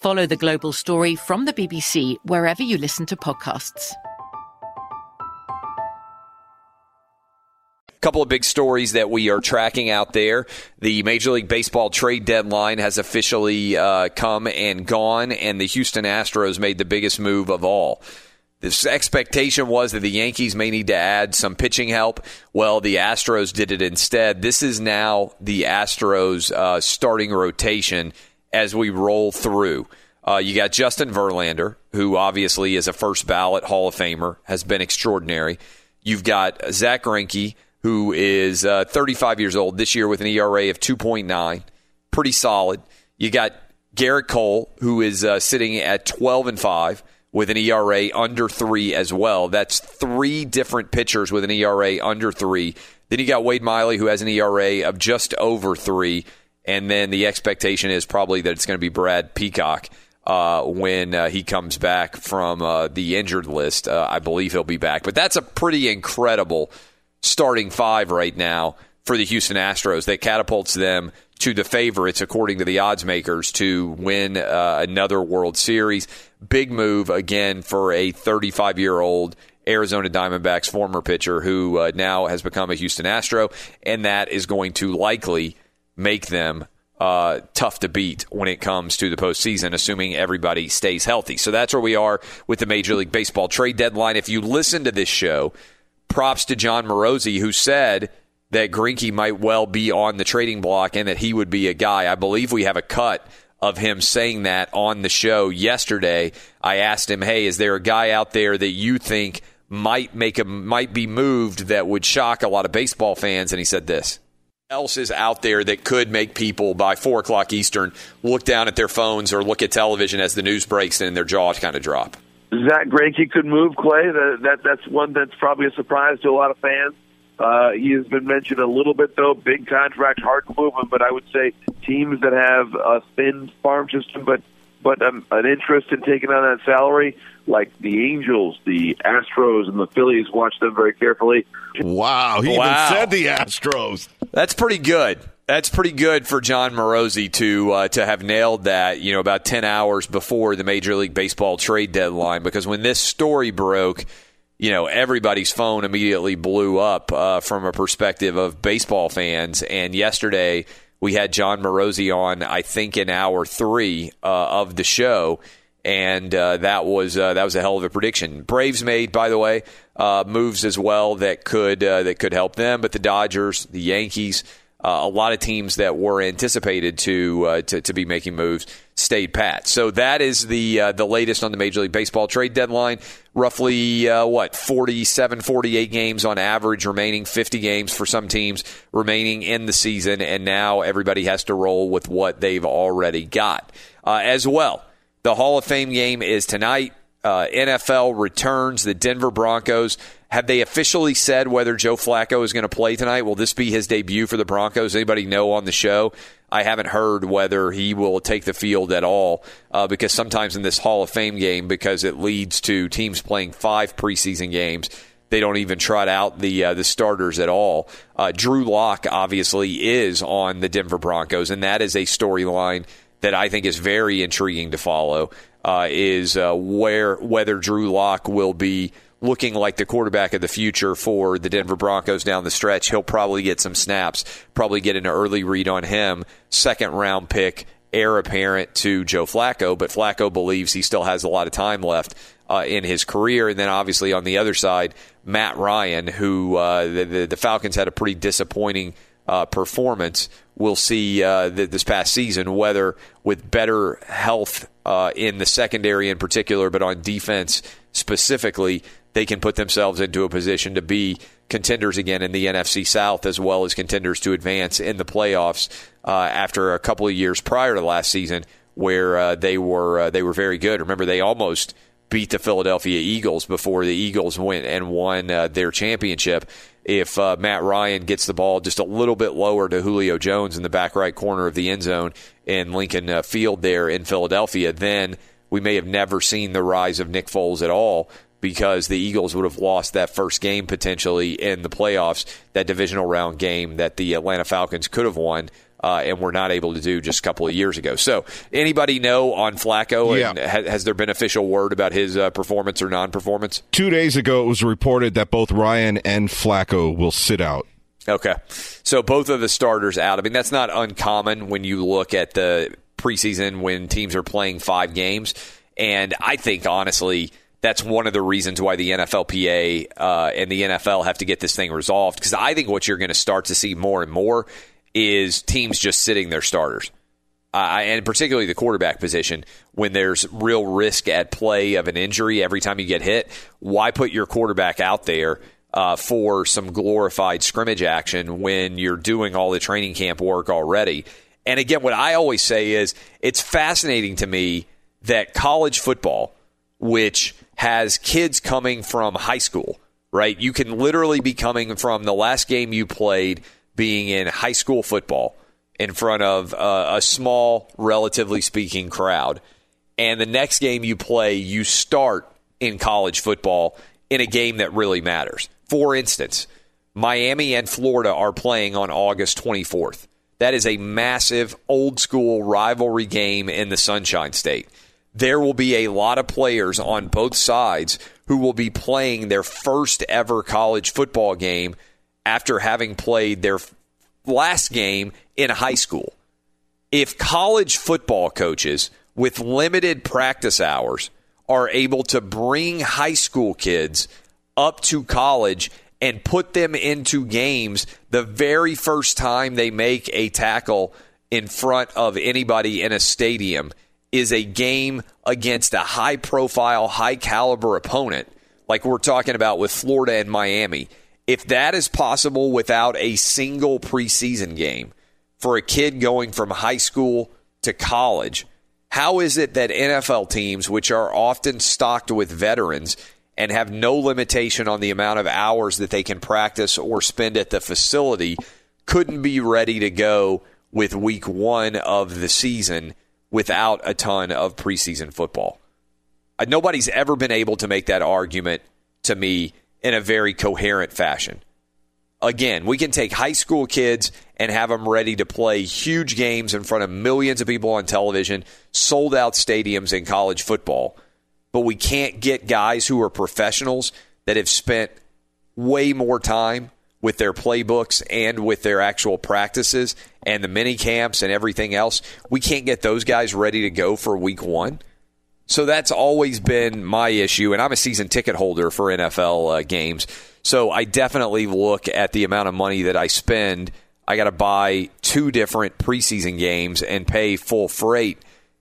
Follow the global story from the BBC wherever you listen to podcasts. A couple of big stories that we are tracking out there. The Major League Baseball trade deadline has officially uh, come and gone, and the Houston Astros made the biggest move of all. This expectation was that the Yankees may need to add some pitching help. Well, the Astros did it instead. This is now the Astros uh, starting rotation as we roll through. Uh, you got Justin Verlander, who obviously is a first ballot Hall of Famer, has been extraordinary. You've got Zack Greinke, who is uh, 35 years old this year with an ERA of 2.9, pretty solid. You got Gerrit Cole, who is uh, sitting at 12 and 5 with an ERA under three as well. That's three different pitchers with an ERA under three. Then you got Wade Miley, who has an ERA of just over three. And then the expectation is probably that it's going to be Brad Peacock uh, when uh, he comes back from uh, the injured list. Uh, I believe he'll be back. But that's a pretty incredible starting five right now for the Houston Astros that catapults them to the favorites, according to the odds makers, to win uh, another World Series. Big move again for a 35 year old Arizona Diamondbacks former pitcher who uh, now has become a Houston Astro, and that is going to likely make them uh, tough to beat when it comes to the postseason, assuming everybody stays healthy. So that's where we are with the Major League Baseball trade deadline. If you listen to this show, props to Jon Morosi, who said that Greinke might well be on the trading block and that he would be a guy. I believe we have a cut of him saying that on the show yesterday. I asked him, "Hey, is there a guy out there that you think might make a might be moved that would shock a lot of baseball fans?" And he said this. Else is out there that could make people by four o'clock Eastern look down at their phones or look at television as the news breaks and their jaws kind of drop. Zack Greinke could move Clay. That, that that's one that's probably a surprise to a lot of fans. Uh, he has been mentioned a little bit though. Big contract, hard to move him. But I would say teams that have a thin farm system, but but um, an interest in taking on that salary, like the Angels, the Astros, and the Phillies, watch them very carefully. Wow, he Wow. even said the Astros. That's pretty good. That's pretty good for Jon Morosi to uh, to have nailed that. You know, about ten hours before the Major League Baseball trade deadline, because when this story broke, you know, everybody's phone immediately blew up uh, from a perspective of baseball fans. And yesterday we had Jon Morosi on, I think, in hour three uh, of the show. And uh, that was uh, that was a hell of a prediction. Braves made, by the way, uh, moves as well that could uh, that could help them. But the Dodgers, the Yankees, uh, a lot of teams that were anticipated to, uh, to to be making moves stayed pat. So that is the the latest on the Major League Baseball trade deadline. Roughly what 47, 48 games on average remaining, 50 games for some teams remaining in the season, and now everybody has to roll with what they've already got as well. The Hall of Fame game is tonight. Uh, NFL returns. The Denver Broncos. Have they officially said whether Joe Flacco is going to play tonight? Will this be his debut for the Broncos? Anybody know on the show? I haven't heard whether he will take the field at all uh, because sometimes in this Hall of Fame game, because it leads to teams playing five preseason games, they don't even trot out the uh, the starters at all. Uh, Drew Lock obviously is on the Denver Broncos, and that is a storyline that I think is very intriguing to follow. Uh, is uh, where whether Drew Lock will be looking like the quarterback of the future for the Denver Broncos down the stretch. He'll probably get some snaps, probably get an early read on him. Second round pick, heir apparent to Joe Flacco, but Flacco believes he still has a lot of time left uh, in his career. And then obviously on the other side, Matt Ryan, who uh, the, the, the Falcons had a pretty disappointing uh, performance. We'll see uh, this past season whether with better health uh, in the secondary in particular, but on defense specifically, they can put themselves into a position to be contenders again in the NFC South as well as contenders to advance in the playoffs uh, after a couple of years prior to last season where uh, they were uh, they were very good. Remember, they almost beat the Philadelphia Eagles before the Eagles went and won uh, their championship. If uh, Matt Ryan gets the ball just a little bit lower to Julio Jones in the back right corner of the end zone in Lincoln uh, Field there in Philadelphia, then we may have never seen the rise of Nick Foles at all because the Eagles would have lost that first game potentially in the playoffs, that divisional round game that the Atlanta Falcons could have won. Uh, and were not able to do just a couple of years ago. So, anybody know on Flacco? Yeah. And has, has there been official word about his uh, performance or non-performance? Two days ago, it was reported that both Ryan and Flacco will sit out. Okay, so both of the starters out. I mean, that's not uncommon when you look at the preseason when teams are playing five games, and I think honestly that's one of the reasons why the NFLPA uh, and the NFL have to get this thing resolved. Because I think what you're going to start to see more and more is teams just sitting their starters. Uh, and particularly the quarterback position, when there's real risk at play of an injury every time you get hit, why put your quarterback out there uh, for some glorified scrimmage action when you're doing all the training camp work already? And again, what I always say is it's fascinating to me that college football, which has kids coming from high school, right? You can literally be coming from the last game you played being in high school football in front of a small, relatively speaking, crowd. And the next game you play, you start in college football in a game that really matters. For instance, Miami and Florida are playing on August 24th. That is a massive old school rivalry game in the Sunshine State. There will be a lot of players on both sides who will be playing their first ever college football game after having played their last game in high school. If college football coaches with limited practice hours are able to bring high school kids up to college and put them into games the very first time they make a tackle in front of anybody in a stadium is a game against a high profile, high caliber opponent, like we're talking about with Florida and Miami. If that is possible without a single preseason game for a kid going from high school to college, how is it that NFL teams, which are often stocked with veterans and have no limitation on the amount of hours that they can practice or spend at the facility, couldn't be ready to go with week one of the season without a ton of preseason football? Uh, Nobody's ever been able to make that argument to me in a very coherent fashion. Again, we can take high school kids and have them ready to play huge games in front of millions of people on television, sold out stadiums in college football. But we can't get guys who are professionals that have spent way more time with their playbooks and with their actual practices and the mini camps and everything else. We can't get those guys ready to go for week one. So that's always been my issue. And I'm a season ticket holder for NFL uh, games. So I definitely look at the amount of money that I spend. I got to buy two different preseason games and pay full freight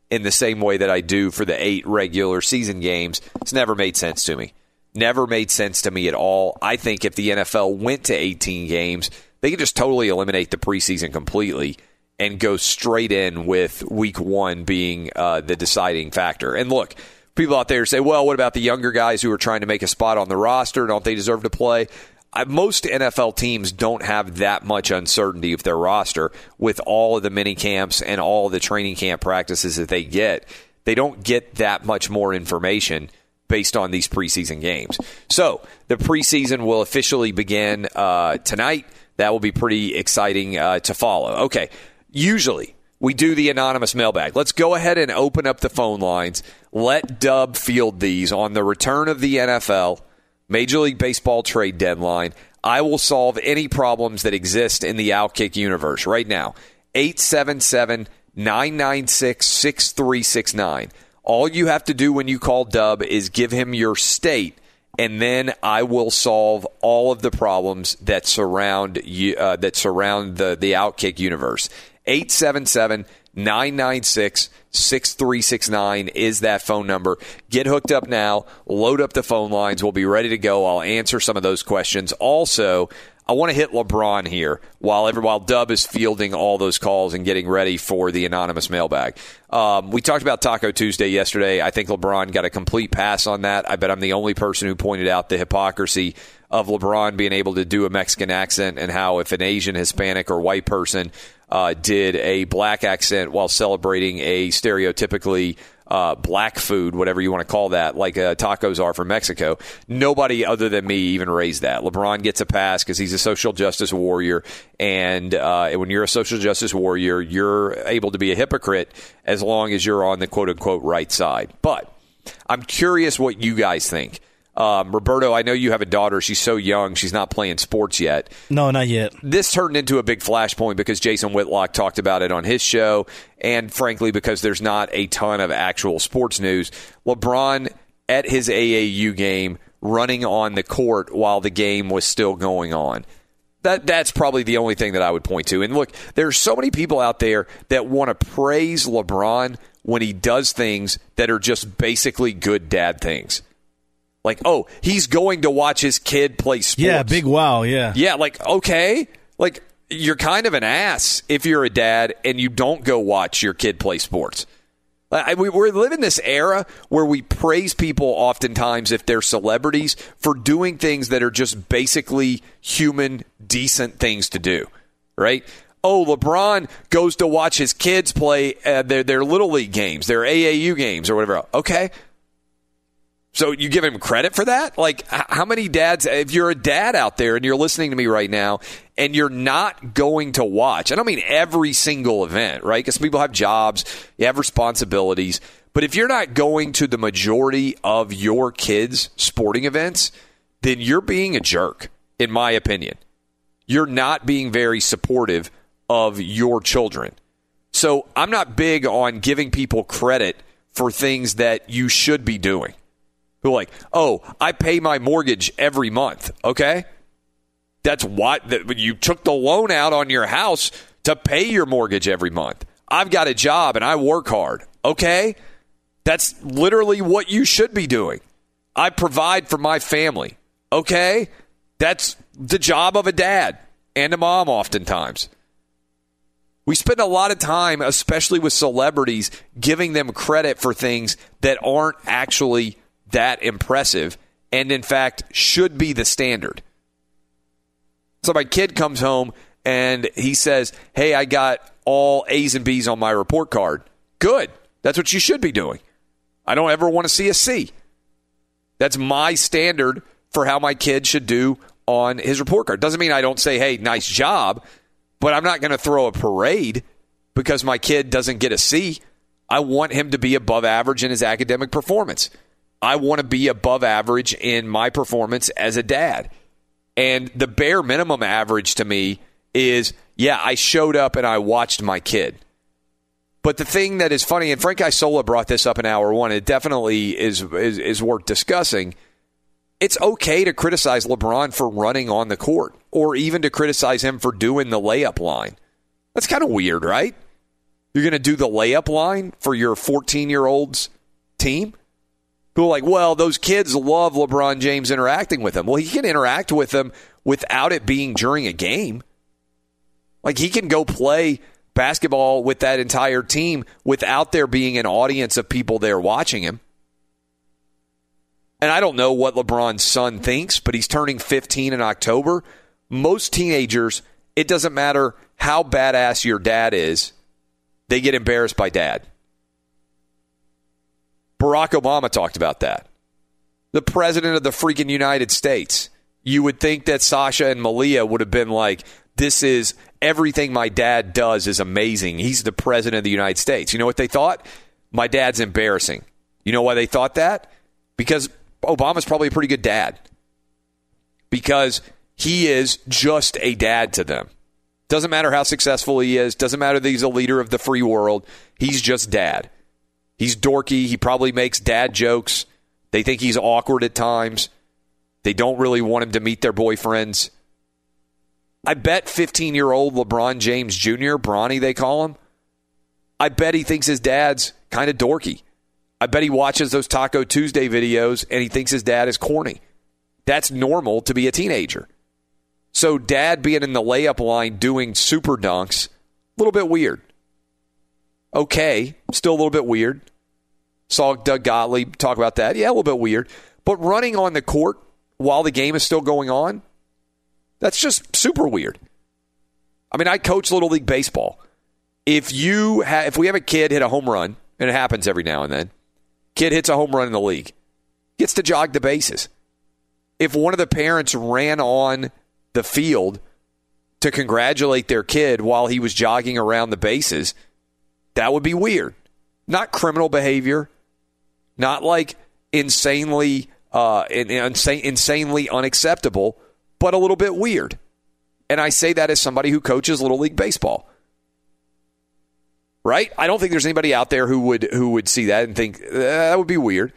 in the same way that I do for the eight regular season games. It's never made sense to me. Never made sense to me at all. I think if the NFL went to 18 games, they could just totally eliminate the preseason completely and go straight in with week one being uh, the deciding factor. And look, People out there say, well, what about the younger guys who are trying to make a spot on the roster? Don't they deserve to play? I, most NFL teams don't have that much uncertainty of their roster with all of the mini camps and all the training camp practices that they get. They don't get that much more information based on these preseason games. So the preseason will officially begin uh, tonight. That will be pretty exciting uh, to follow. Okay, usually we do the anonymous mailbag. Let's go ahead and open up the phone lines. Let Dub field these on the return of the NFL, Major League Baseball trade deadline. I will solve any problems that exist in the Outkick universe right now. 877 996 6369. All you have to do when you call Dub is give him your state, and then I will solve all of the problems that surround you, uh, that surround the the Outkick universe. 877 996 6369 is that phone number. Get hooked up now. Load up the phone lines. We'll be ready to go. I'll answer some of those questions. Also, I want to hit LeBron here while every while Dub is fielding all those calls and getting ready for the anonymous mailbag. Um, we talked about Taco Tuesday yesterday. I think LeBron got a complete pass on that. I bet I'm the only person who pointed out the hypocrisy of LeBron being able to do a Mexican accent and how if an Asian, Hispanic, or white person uh, did a black accent while celebrating a stereotypically uh, black food, whatever you want to call that, like uh, tacos are from Mexico. Nobody other than me even raised that. LeBron gets a pass because he's a social justice warrior, and uh, when you're a social justice warrior, you're able to be a hypocrite as long as you're on the quote unquote right side. But I'm curious what you guys think. Um, Roberto, I know you have a daughter. She's so young. She's not playing sports yet. No, not yet. This turned into a big flashpoint because Jason Whitlock talked about it on his show, and frankly, because there's not a ton of actual sports news. LeBron at his AAU game running on the court while the game was still going on. That that's probably the only thing that I would point to. And look, there's so many people out there that want to praise LeBron when he does things that are just basically good dad things. Like, oh, he's going to watch his kid play sports. Yeah, big wow, yeah. Yeah, like, okay. Like, you're kind of an ass if you're a dad and you don't go watch your kid play sports. I, we, we're living this era where we praise people oftentimes if they're celebrities for doing things that are just basically human, decent things to do, right? Oh, LeBron goes to watch his kids play uh, their their little league games, their AAU games, or whatever. Okay, so you give him credit for that? Like, how many dads, if you're a dad out there and you're listening to me right now and you're not going to watch, I don't mean every single event, right? Because people have jobs, you have responsibilities. But if you're not going to the majority of your kids' sporting events, then you're being a jerk, in my opinion. You're not being very supportive of your children. So I'm not big on giving people credit for things that you should be doing who like, oh, I pay my mortgage every month. Okay. That's what that you took the loan out on your house to pay your mortgage every month. I've got a job and I work hard. Okay. That's literally what you should be doing. I provide for my family. Okay. That's the job of a dad and a mom, oftentimes. We spend a lot of time, especially with celebrities, giving them credit for things that aren't actually that impressive and, in fact, should be the standard. So my kid comes home and he says, Hey, I got all A's and B's on my report card. Good. That's what you should be doing. I don't ever want to see a C. That's my standard for how my kid should do on his report card. Doesn't mean I don't say, hey, nice job, but I'm not going to throw a parade because my kid doesn't get a C. I want him to be above average in his academic performance. I want to be above average in my performance as a dad. And the bare minimum average to me is yeah, I showed up and I watched my kid. But the thing that is funny, and Frank Isola brought this up in hour one, it definitely is, is, is worth discussing. It's okay to criticize LeBron for running on the court, or even to criticize him for doing the layup line. That's kind of weird, right? You're going to do the layup line for your 14 year old's team? Who are like, well, those kids love LeBron James interacting with them. Well, he can interact with them without it being during a game. Like he can go play basketball with that entire team without there being an audience of people there watching him. and I don't know what LeBron's son thinks, but he's turning 15 in October. Most teenagers, it doesn't matter how badass your dad is, they get embarrassed by dad. Barack Obama talked about that. The president of the freaking United States. You would think that Sasha and Malia would have been like, this is everything my dad does is amazing. He's the president of the United States. You know what they thought? My dad's embarrassing. You know why they thought that? Because Obama's probably a pretty good dad. Because he is just a dad to them. Doesn't matter how successful he is, doesn't matter that he's a leader of the free world. He's just dad. He's dorky. He probably makes dad jokes. They think he's awkward at times. They don't really want him to meet their boyfriends. I bet 15 year old LeBron James Jr., Bronny, they call him, I bet he thinks his dad's kind of dorky. I bet he watches those Taco Tuesday videos and he thinks his dad is corny. That's normal to be a teenager. So, dad being in the layup line doing super dunks, a little bit weird. Okay, still a little bit weird. Saw Doug Gottlieb talk about that. Yeah, a little bit weird. But running on the court while the game is still going on, that's just super weird. I mean, I coach Little League Baseball. If you ha- if we have a kid hit a home run, and it happens every now and then, kid hits a home run in the league, gets to jog the bases. If one of the parents ran on the field to congratulate their kid while he was jogging around the bases, that would be weird. Not criminal behavior, not like insanely uh, insane, insanely unacceptable, but a little bit weird. And I say that as somebody who coaches little league baseball. Right? I don't think there's anybody out there who would who would see that and think eh, that would be weird.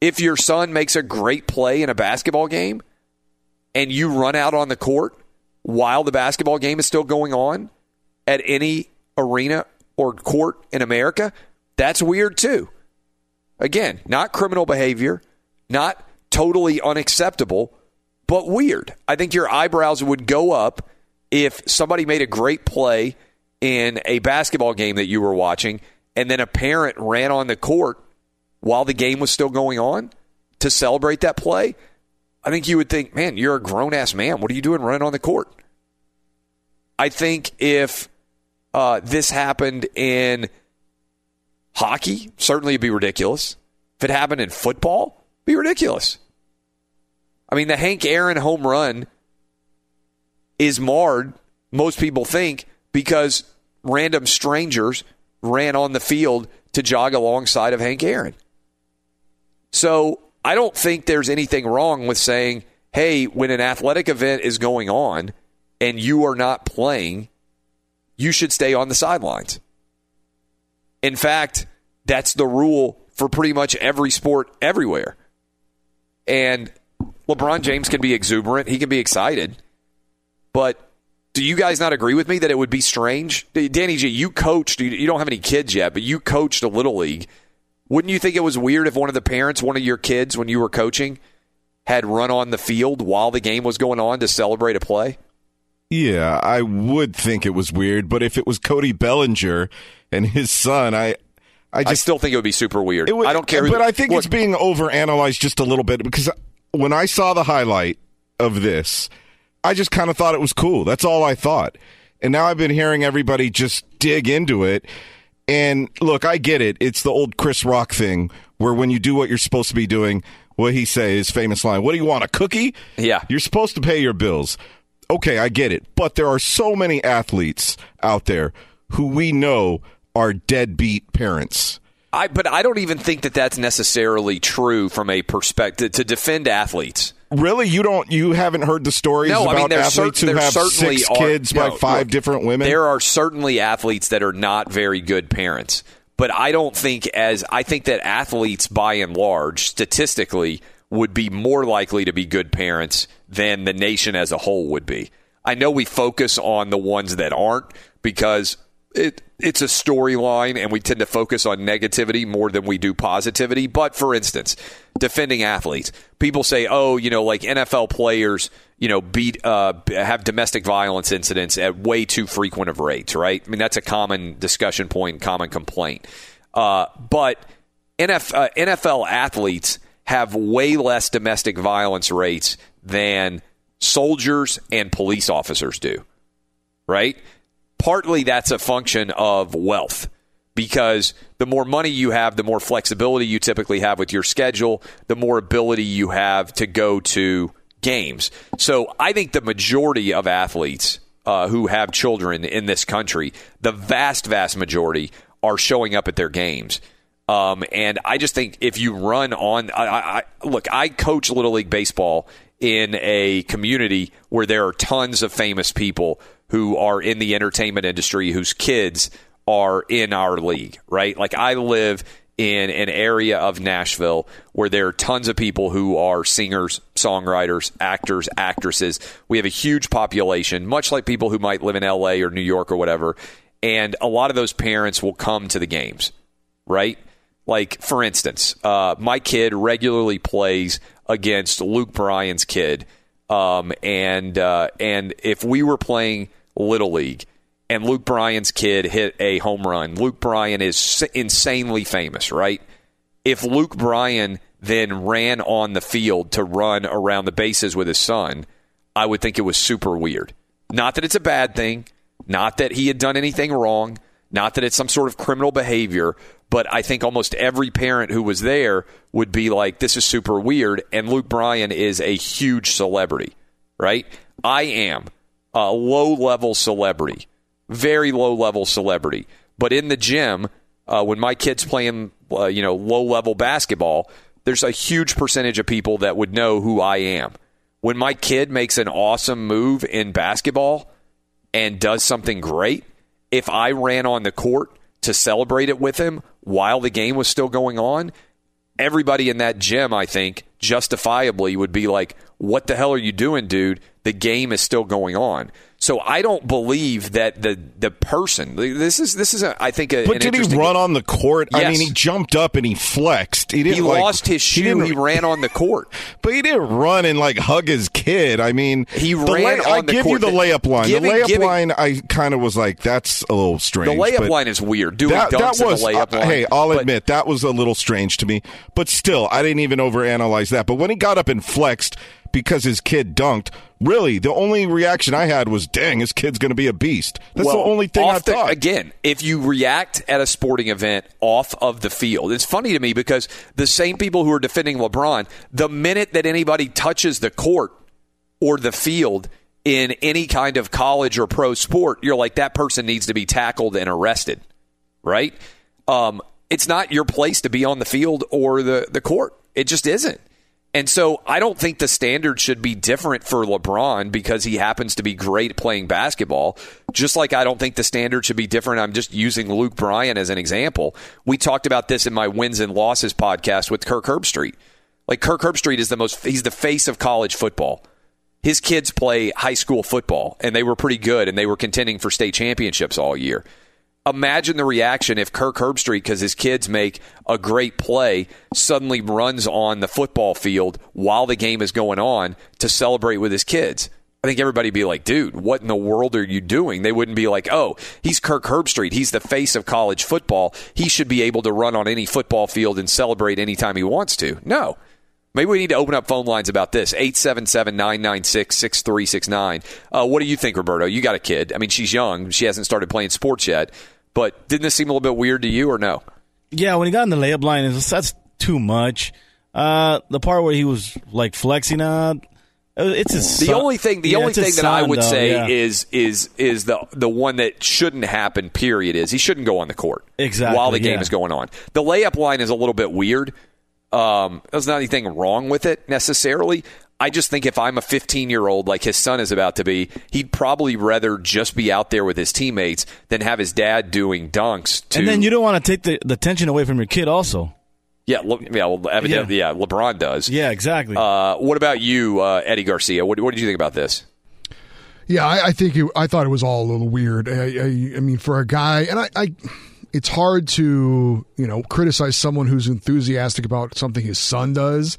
If your son makes a great play in a basketball game and you run out on the court while the basketball game is still going on at any arena or court in America, that's weird too. Again, not criminal behavior, not totally unacceptable, but weird. I think your eyebrows would go up if somebody made a great play in a basketball game that you were watching and then a parent ran on the court while the game was still going on to celebrate that play. I think you would think, man, you're a grown ass man. What are you doing running on the court? I think if uh, this happened in hockey, certainly it'd be ridiculous. If it happened in football, be ridiculous. I mean, the Hank Aaron home run is marred, most people think, because random strangers ran on the field to jog alongside of Hank Aaron. So I don't think there's anything wrong with saying, hey, when an athletic event is going on and you are not playing, you should stay on the sidelines. In fact, that's the rule for pretty much every sport everywhere. And LeBron James can be exuberant, he can be excited. But do you guys not agree with me that it would be strange? Danny G, you coached, you don't have any kids yet, but you coached a little league. Wouldn't you think it was weird if one of the parents, one of your kids, when you were coaching, had run on the field while the game was going on to celebrate a play? Yeah, I would think it was weird, but if it was Cody Bellinger and his son, I I just I still think it would be super weird. Would, I don't care. But I think look, it's being overanalyzed just a little bit because when I saw the highlight of this, I just kind of thought it was cool. That's all I thought. And now I've been hearing everybody just dig into it. And look, I get it. It's the old Chris Rock thing where when you do what you're supposed to be doing, what he say his famous line, "What do you want? A cookie?" Yeah. You're supposed to pay your bills. Okay, I get it. But there are so many athletes out there who we know are deadbeat parents. I but I don't even think that that's necessarily true from a perspective to defend athletes. Really, you don't? You haven't heard the stories no, about I mean, athletes cer- who have six are, kids no, by five look, different women. There are certainly athletes that are not very good parents, but I don't think as I think that athletes, by and large, statistically, would be more likely to be good parents than the nation as a whole would be. I know we focus on the ones that aren't because it it's a storyline and we tend to focus on negativity more than we do positivity. But for instance, defending athletes, people say, "Oh, you know, like NFL players, you know, beat uh, have domestic violence incidents at way too frequent of rates." Right? I mean, that's a common discussion point, common complaint. Uh, but NF, uh, NFL athletes have way less domestic violence rates than soldiers and police officers do, right? Partly that's a function of wealth because the more money you have, the more flexibility you typically have with your schedule, the more ability you have to go to games. So I think the majority of athletes uh, who have children in this country, the vast, vast majority are showing up at their games. Um, and I just think if you run on, I, I, look, I coach Little League Baseball in a community where there are tons of famous people who are in the entertainment industry whose kids are in our league, right? Like I live in an area of Nashville where there are tons of people who are singers, songwriters, actors, actresses. We have a huge population, much like people who might live in LA or New York or whatever. And a lot of those parents will come to the games, right? Like, for instance, uh, my kid regularly plays against Luke Bryan's kid. Um, and uh, and if we were playing Little League and Luke Bryan's kid hit a home run. Luke Bryan is insanely famous, right? If Luke Bryan then ran on the field to run around the bases with his son, I would think it was super weird. Not that it's a bad thing, not that he had done anything wrong, not that it's some sort of criminal behavior, but I think almost every parent who was there would be like, this is super weird. And Luke Bryan is a huge celebrity, right? I am a low level celebrity very low level celebrity. But in the gym, uh, when my kid's playing, uh, you know, low level basketball, there's a huge percentage of people that would know who I am. When my kid makes an awesome move in basketball and does something great, if I ran on the court to celebrate it with him while the game was still going on, everybody in that gym, I think, justifiably would be like, What the hell are you doing, dude? The game is still going on. So I don't believe that the the person. This is this is a, I think. A, but did he run on the court? Yes. I mean, he jumped up and he flexed. He didn't. He like, lost his shoe. He, he, ran on the court, [laughs] but he didn't run and like hug his kid. I mean, he ran lay, on I the give court. you the layup line. Giving, the layup giving, line, I kind of was like, that's a little strange. The layup line is weird. Doing that, dunks that was, in the layup uh, line. Hey, I'll but, admit that was a little strange to me. But still, I didn't even overanalyze that. But when he got up and flexed because his kid dunked. Really, the only reaction I had was, "Dang, his kid's going to be a beast." That's well, the only thing I the, thought. Again, if you react at a sporting event off of the field, it's funny to me because the same people who are defending LeBron, the minute that anybody touches the court or the field in any kind of college or pro sport, you're like that person needs to be tackled and arrested, right? Um, it's not your place to be on the field or the the court. It just isn't. And so I don't think the standard should be different for LeBron because he happens to be great playing basketball. Just like I don't think the standard should be different. I'm just using Luke Bryan as an example. We talked about this in my wins and losses podcast with Kirk Herbstreit. Like Kirk Herbstreit is the most he's the face of college football. His kids play high school football and they were pretty good and they were contending for state championships all year imagine the reaction if Kirk Herbstreit, because his kids make a great play, suddenly runs on the football field while the game is going on to celebrate with his kids. I think everybody would be like, dude, what in the world are you doing? They wouldn't be like, oh, he's Kirk Herbstreit. He's the face of college football. He should be able to run on any football field and celebrate anytime he wants to. No. Maybe we need to open up phone lines about this. 877 996 6369. Uh, what do you think, Roberto? You got a kid. I mean, she's young. She hasn't started playing sports yet. But didn't this seem a little bit weird to you or no? Yeah, when he got in the layup line, that's too much. Uh, the part where he was like flexing out, it's his the son. only thing. The Yeah, only thing that I would though, say yeah. is is is the the one that shouldn't happen. Period. Is he shouldn't go on the court Exactly, while the game yeah. is going on. The layup line is a little bit weird. Um, there's not anything wrong with it necessarily. I just think if I'm a 15 year old like his son is about to be, he'd probably rather just be out there with his teammates than have his dad doing dunks. To, and then you don't want to take the, the tension away from your kid, also. yeah, Le, yeah, well, evidently, yeah. LeBron does. Yeah, exactly. Uh, what about you, uh, Eddie Garcia? What, what did you think about this? Yeah, I, I think it, I thought it was all a little weird. I, I, I mean, for a guy, and I, I, it's hard to you know criticize someone who's enthusiastic about something his son does,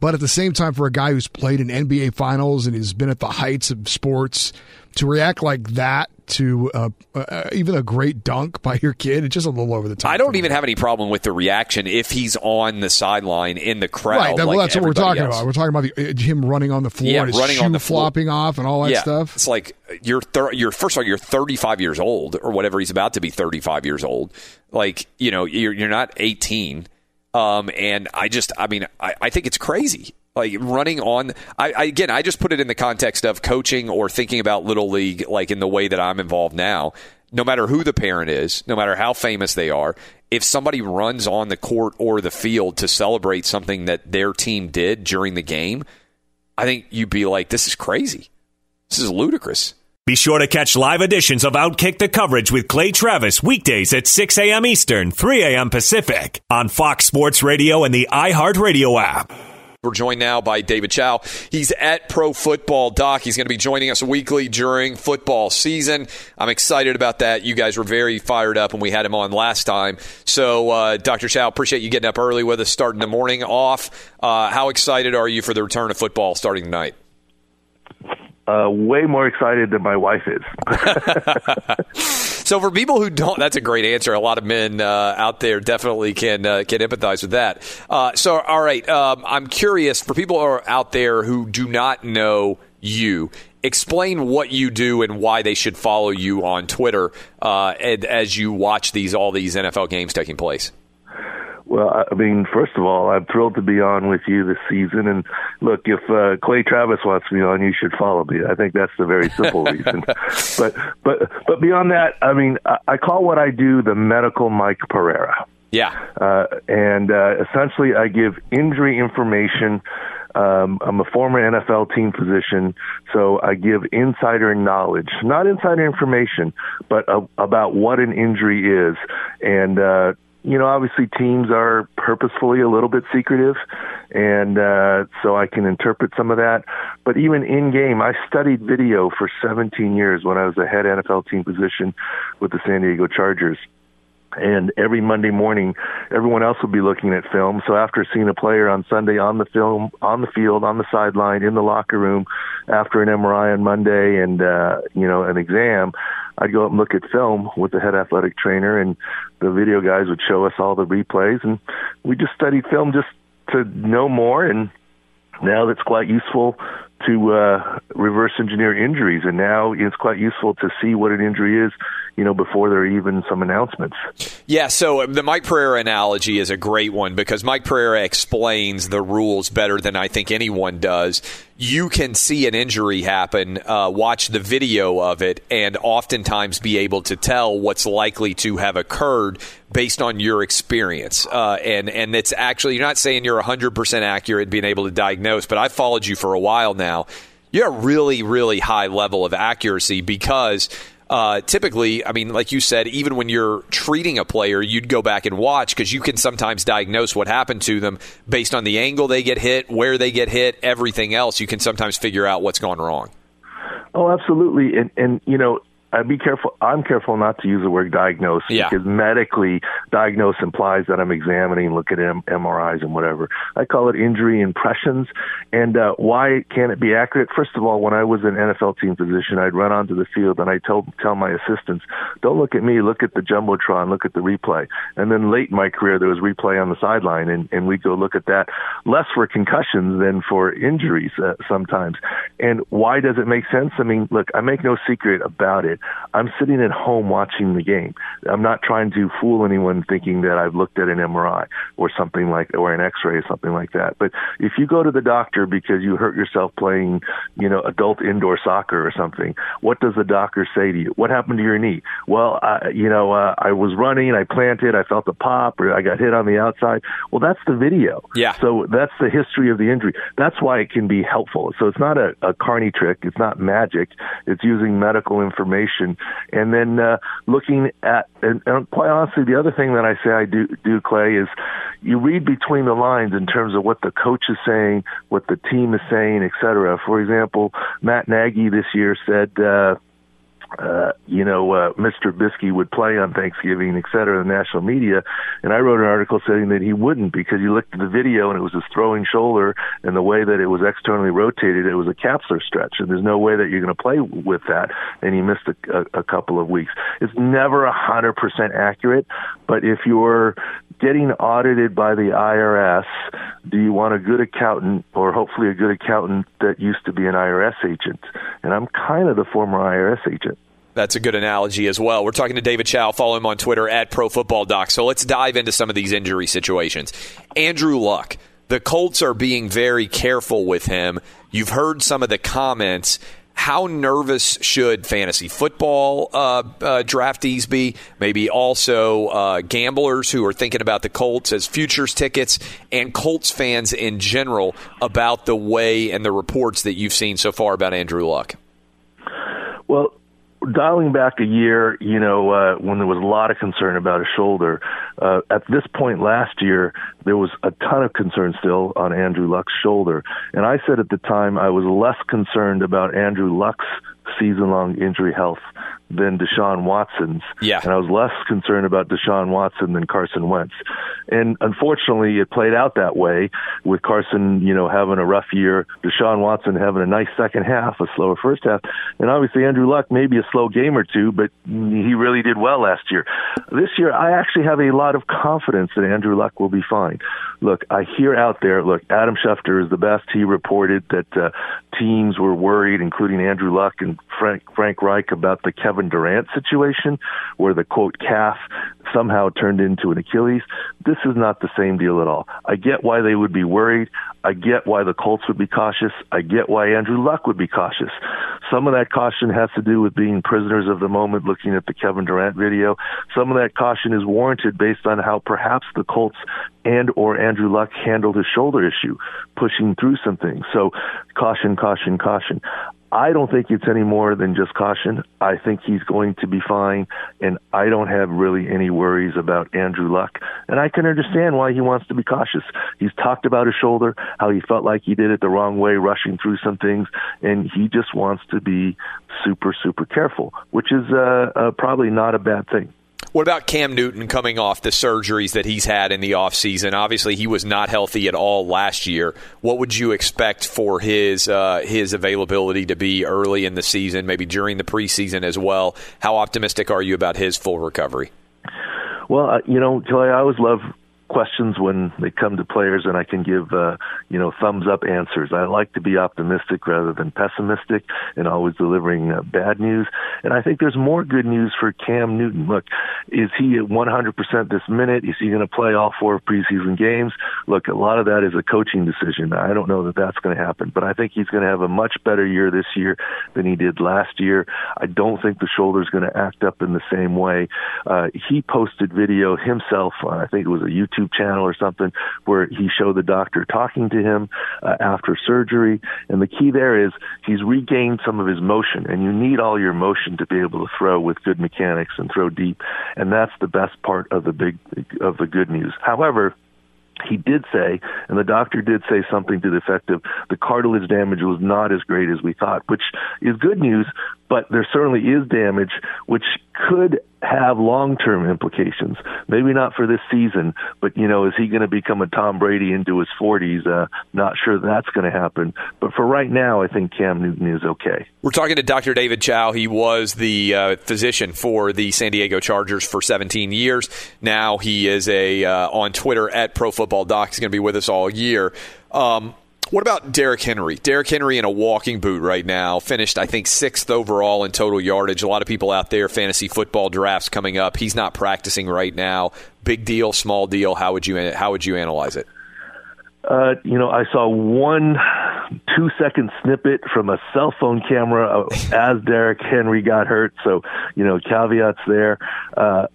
But at the same time, for a guy who's played in NBA finals and has been at the heights of sports, to react like that to uh, uh, even a great dunk by your kid, it's just a little over the top. I don't even have any problem with the reaction if he's on the sideline in the crowd. Right, that, like well, that's what we're talking else. about. We're talking about the, uh, him running on the floor, Yeah, and his running on the floor. flopping off, and all that yeah, stuff. It's like you're thir- you're first of all you're 35 years old or whatever he's about to be 35 years old. Like you know you're you're not 18. Um, and I just I mean I, I think it's crazy. Like running on, I, I again, I just put it in the context of coaching or thinking about little league, like in the way that I'm involved now. No matter who the parent is, no matter how famous they are, if somebody runs on the court or the field to celebrate something that their team did during the game, I think you'd be like, "This is crazy. This is ludicrous." Be sure to catch live editions of Outkick the coverage with Clay Travis weekdays at 6 a.m. Eastern, 3 a.m. Pacific on Fox Sports Radio and the iHeartRadio app. We're joined now by David Chao. He's at Pro Football Doc. He's going to be joining us weekly during football season. I'm excited about that. You guys were very fired up when we had him on last time. So, uh, Dr. Chao, appreciate you getting up early with us, starting the morning off. Uh, how excited are you for the return of football starting tonight? Uh, way more excited than my wife is. [laughs] [laughs] [laughs] So for people who don't, that's a great answer. A lot of men uh, out there definitely can uh, can empathize with that. Uh, so all right, um, I'm curious for people are out there who do not know you. Explain what you do and why they should follow you on Twitter uh, and, as you watch these all these NFL games taking place. Well, I mean, first of all, I'm thrilled to be on with you this season. And look, if uh, Clay Travis wants me on, you should follow me. I think that's the very simple reason. [laughs] but but but beyond that, I mean, I, I call what I do the medical Mike Pereira. Yeah. Uh, and uh, essentially, I give injury information. Um, I'm a former NFL team physician, so I give insider knowledge, not insider information, but uh, about what an injury is. And uh, you know, obviously teams are purposefully a little bit secretive, and uh, so I can interpret some of that. But even in game, I studied video for 17 years when I was a head NFL team position with the San Diego Chargers. And every Monday morning, everyone else would be looking at film. So after seeing a player on Sunday on the film, on the field, on the sideline, in the locker room, after an MRI on Monday and uh, you know an exam, I'd go up and look at film with the head athletic trainer, and the video guys would show us all the replays, and we just studied film just to know more. And now that's quite useful to uh, reverse engineer injuries, and now it's quite useful to see what an injury is, you know, before there are even some announcements. Yeah, so the Mike Pereira analogy is a great one because Mike Pereira explains the rules better than I think anyone does. You can see an injury happen, uh, watch the video of it, and oftentimes be able to tell what's likely to have occurred based on your experience. Uh, and and it's actually you're not saying you're 100% accurate being able to diagnose, but I've followed you for a while now. You're a really really high level of accuracy because uh, typically, I mean, like you said, even when you're treating a player, you'd go back and watch because you can sometimes diagnose what happened to them based on the angle they get hit, where they get hit, everything else. You can sometimes figure out what's gone wrong. Oh, absolutely. And and you know, I'd be careful. I'm careful not to use the word diagnose Yeah. because medically, diagnose implies that I'm examining, look at M- MRIs and whatever. I call it injury impressions. And uh, why can it be accurate? First of all, when I was an NFL team physician, I'd run onto the field and I told tell my assistants, "Don't look at me. Look at the jumbotron. Look at the replay." And then late in my career, there was replay on the sideline, and and we'd go look at that. Less for concussions than for injuries uh, sometimes. And why does it make sense? I mean, look, I make no secret about it. I'm sitting at home watching the game. I'm not trying to fool anyone thinking that I've looked at an MRI or something like, or an X-ray or something like that. But if you go to the doctor because you hurt yourself playing, you know, adult indoor soccer or something, what does the doctor say to you? What happened to your knee? Well, I, you know, uh, I was running, I planted, I felt a pop, or I got hit on the outside. Well, that's the video. Yeah. So that's the history of the injury. That's why it can be helpful. So it's not a, a carny trick. It's not magic. It's using medical information and then uh, looking at, and, and quite honestly, the other thing that I say I do, do, Clay, is you read between the lines in terms of what the coach is saying, what the team is saying, et cetera. For example, Matt Nagy this year said, uh, uh, you know, uh, Mitch Trubisky would play on Thanksgiving, et cetera, in the national media. And I wrote an article saying that he wouldn't because you looked at the video and it was his throwing shoulder and the way that it was externally rotated, it was a capsular stretch. And there's no way that you're going to play with that. And he missed a, a, a couple of weeks. It's never a hundred percent accurate, but if you're getting audited by the IRS, do you want a good accountant or hopefully a good accountant that used to be an IRS agent? And I'm kind of the former IRS agent. That's a good analogy as well. We're talking to David Chao. Follow him on Twitter at Pro Football Doc. So let's dive into some of these injury situations. Andrew Luck. The Colts are being very careful with him. You've heard some of the comments how nervous should fantasy football uh, uh, draftees be? Maybe also uh, gamblers who are thinking about the Colts as futures tickets, and Colts fans in general about the way and the reports that you've seen so far about Andrew Luck. Well, dialing back a year, you know, uh, when there was a lot of concern about his shoulder, uh, at this point last year, there was a ton of concern still on Andrew Luck's shoulder. And I said at the time I was less concerned about Andrew Luck's season long injury health than Deshaun Watson's. Yeah. And I was less concerned about Deshaun Watson than Carson Wentz. And unfortunately, it played out that way with Carson, you know, having a rough year, Deshaun Watson having a nice second half, a slower first half. And obviously, Andrew Luck, maybe a slow game or two, but he really did well last year. This year, I actually have a lot of confidence that Andrew Luck will be fine. Look, I hear out there, look, Adam Schefter is the best. He reported that uh, teams were worried, including Andrew Luck and Frank, Frank Reich, about the Kevin Durant situation, where the quote calf somehow turned into an Achilles. This is not the same deal at all. I get why they would be worried. I get why the Colts would be cautious. I get why Andrew Luck would be cautious. Some of that caution has to do with being prisoners of the moment, looking at the Kevin Durant video. Some of that caution is warranted based on how perhaps the Colts and or Andrew Luck handled his shoulder issue, pushing through some things. So caution, caution, caution. I don't think it's any more than just caution. I think he's going to be fine, and I don't have really any worries about Andrew Luck. And I can understand why he wants to be cautious. He's talked about his shoulder, how he felt like he did it the wrong way, rushing through some things, and he just wants to be super, super careful, which is uh, uh, probably not a bad thing. What about Cam Newton coming off the surgeries that he's had in the offseason? Obviously, he was not healthy at all last year. What would you expect for his uh, his availability to be early in the season, maybe during the preseason as well? How optimistic are you about his full recovery? Well, uh, you know, Kelly, I always love questions when they come to players and I can give uh, you know thumbs up answers. I like to be optimistic rather than pessimistic and always delivering uh, bad news. And I think there's more good news for Cam Newton. Look, is he at 100% this minute? Is he going to play all four preseason games? Look, a lot of that is a coaching decision. I don't know that that's going to happen, but I think he's going to have a much better year this year than he did last year. I don't think the shoulder's going to act up in the same way. Uh, he posted video himself. Uh, I think it was a YouTube YouTube channel or something where he showed the doctor talking to him uh, after surgery. And the key there is he's regained some of his motion, and you need all your motion to be able to throw with good mechanics and throw deep. And that's the best part of the big of the good news. However, he did say, and the doctor did say something to the effect of the cartilage damage was not as great as we thought, which is good news, but there certainly is damage, which could have long-term implications. Maybe not for this season, but you know, is he going to become a Tom Brady into his 40s? Uh, not sure that's going to happen. But for right now, I think Cam Newton is okay. We're talking to Dr. David Chao. He was the uh, physician for the San Diego Chargers for 17 years. Now he is a uh, on Twitter at Pro Football Doc. He's going to be with us all year. Um, what about Derrick Henry? Derrick Henry in a walking boot right now, finished I think sixth overall in total yardage. A lot of people out there, fantasy football drafts coming up. He's not practicing right now. Big deal, small deal. How would you how would you analyze it? Uh, you know, I saw one two second snippet from a cell phone camera [laughs] as Derrick Henry got hurt. So, you know, caveats there. Uh,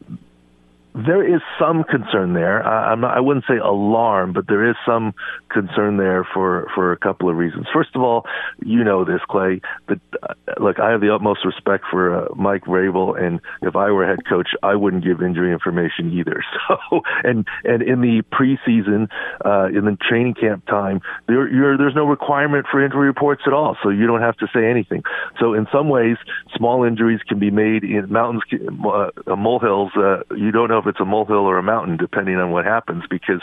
there is some concern there. I, I'm not, I wouldn't say alarm, but there is some concern there for for a couple of reasons. First of all, you know this, Clay. But uh, look, I have the utmost respect for uh, Mike Vrabel, and if I were head coach, I wouldn't give injury information either. [laughs] So, and and in the preseason, uh, in the training camp time, there there's no requirement for injury reports at all, so you don't have to say anything. So, in some ways, small injuries can be made in mountains, uh, molehills. Uh, you don't know it's a molehill or a mountain, depending on what happens, because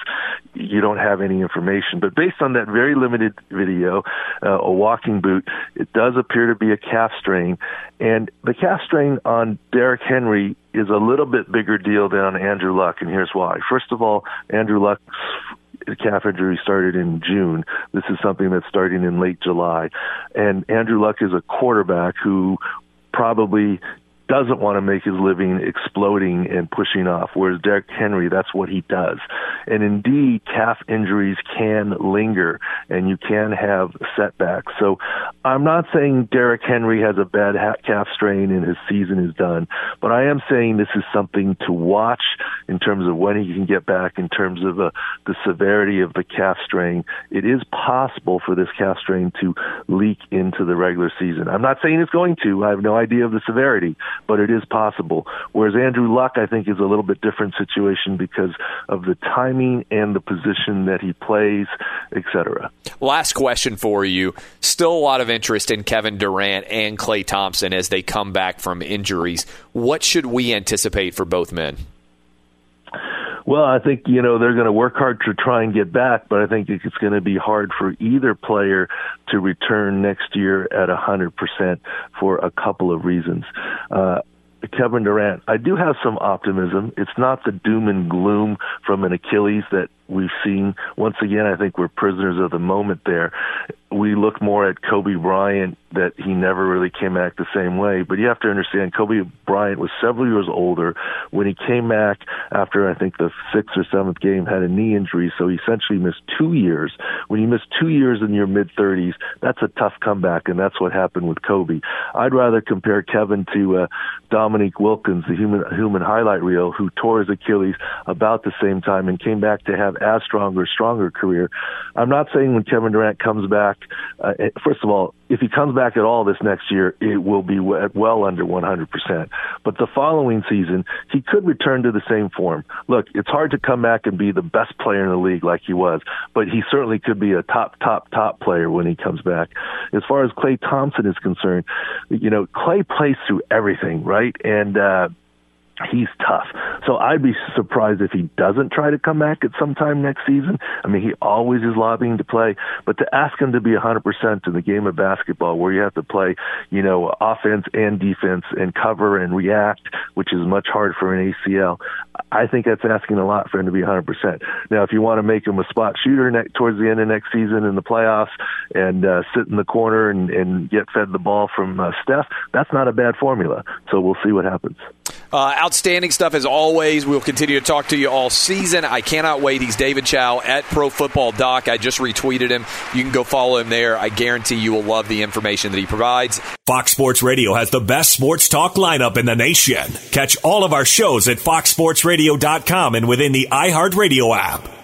you don't have any information. But based on that very limited video, uh, a walking boot, it does appear to be a calf strain. And the calf strain on Derrick Henry is a little bit bigger deal than on Andrew Luck, and here's why. First of all, Andrew Luck's calf injury started in June. This is something that's starting in late July. And Andrew Luck is a quarterback who probably doesn't want to make his living exploding and pushing off, whereas Derrick Henry, that's what he does. And indeed, calf injuries can linger and you can have setbacks. So I'm not saying Derrick Henry has a bad calf strain and his season is done, but I am saying this is something to watch in terms of when he can get back, in terms of uh, the severity of the calf strain. It is possible for this calf strain to leak into the regular season. I'm not saying it's going to. I have no idea of the severity but it is possible. Whereas Andrew Luck, I think, is a little bit different situation because of the timing and the position that he plays, etc. Last question for you. Still a lot of interest in Kevin Durant and Klay Thompson as they come back from injuries. What should we anticipate for both men? Well, I think you know they're going to work hard to try and get back, but I think it's going to be hard for either player to return next year at a hundred percent for a couple of reasons. Uh, Kevin Durant, I do have some optimism. It's not the doom and gloom from an Achilles that we've seen. Once again, I think we're prisoners of the moment there we look more at Kobe Bryant that he never really came back the same way. But you have to understand, Kobe Bryant was several years older when he came back after I think the sixth or seventh game had a knee injury, so he essentially missed two years. When you miss two years in your mid thirties, that's a tough comeback, and that's what happened with Kobe. I'd rather compare Kevin to uh, Dominique Wilkins, the human human highlight reel, who tore his Achilles about the same time and came back to have as strong or stronger career. I'm not saying when Kevin Durant comes back uh, first of all, if he comes back at all this next year, it will be well under 100%. But the following season, he could return to the same form. Look, it's hard to come back and be the best player in the league like he was, but he certainly could be a top, top, top player when he comes back. As far as Klay Thompson is concerned, you know, Klay plays through everything, right? And, uh, he's tough. So I'd be surprised if he doesn't try to come back at some time next season. I mean, he always is lobbying to play, but to ask him to be 100% in the game of basketball where you have to play, you know, offense and defense and cover and react, which is much harder for an ACL, I think that's asking a lot for him to be 100%. Now, if you want to make him a spot shooter ne- towards the end of next season in the playoffs and uh, sit in the corner and, and get fed the ball from uh, Steph, that's not a bad formula. So we'll see what happens. Uh, outstanding stuff as always. We'll continue to talk to you all season. I cannot wait. He's David Chao at Pro Football Doc. I just retweeted him. You can go follow him there. I guarantee you will love the information that he provides. Fox Sports Radio has the best sports talk lineup in the nation. Catch all of our shows at foxsportsradio.com and within the iHeartRadio app.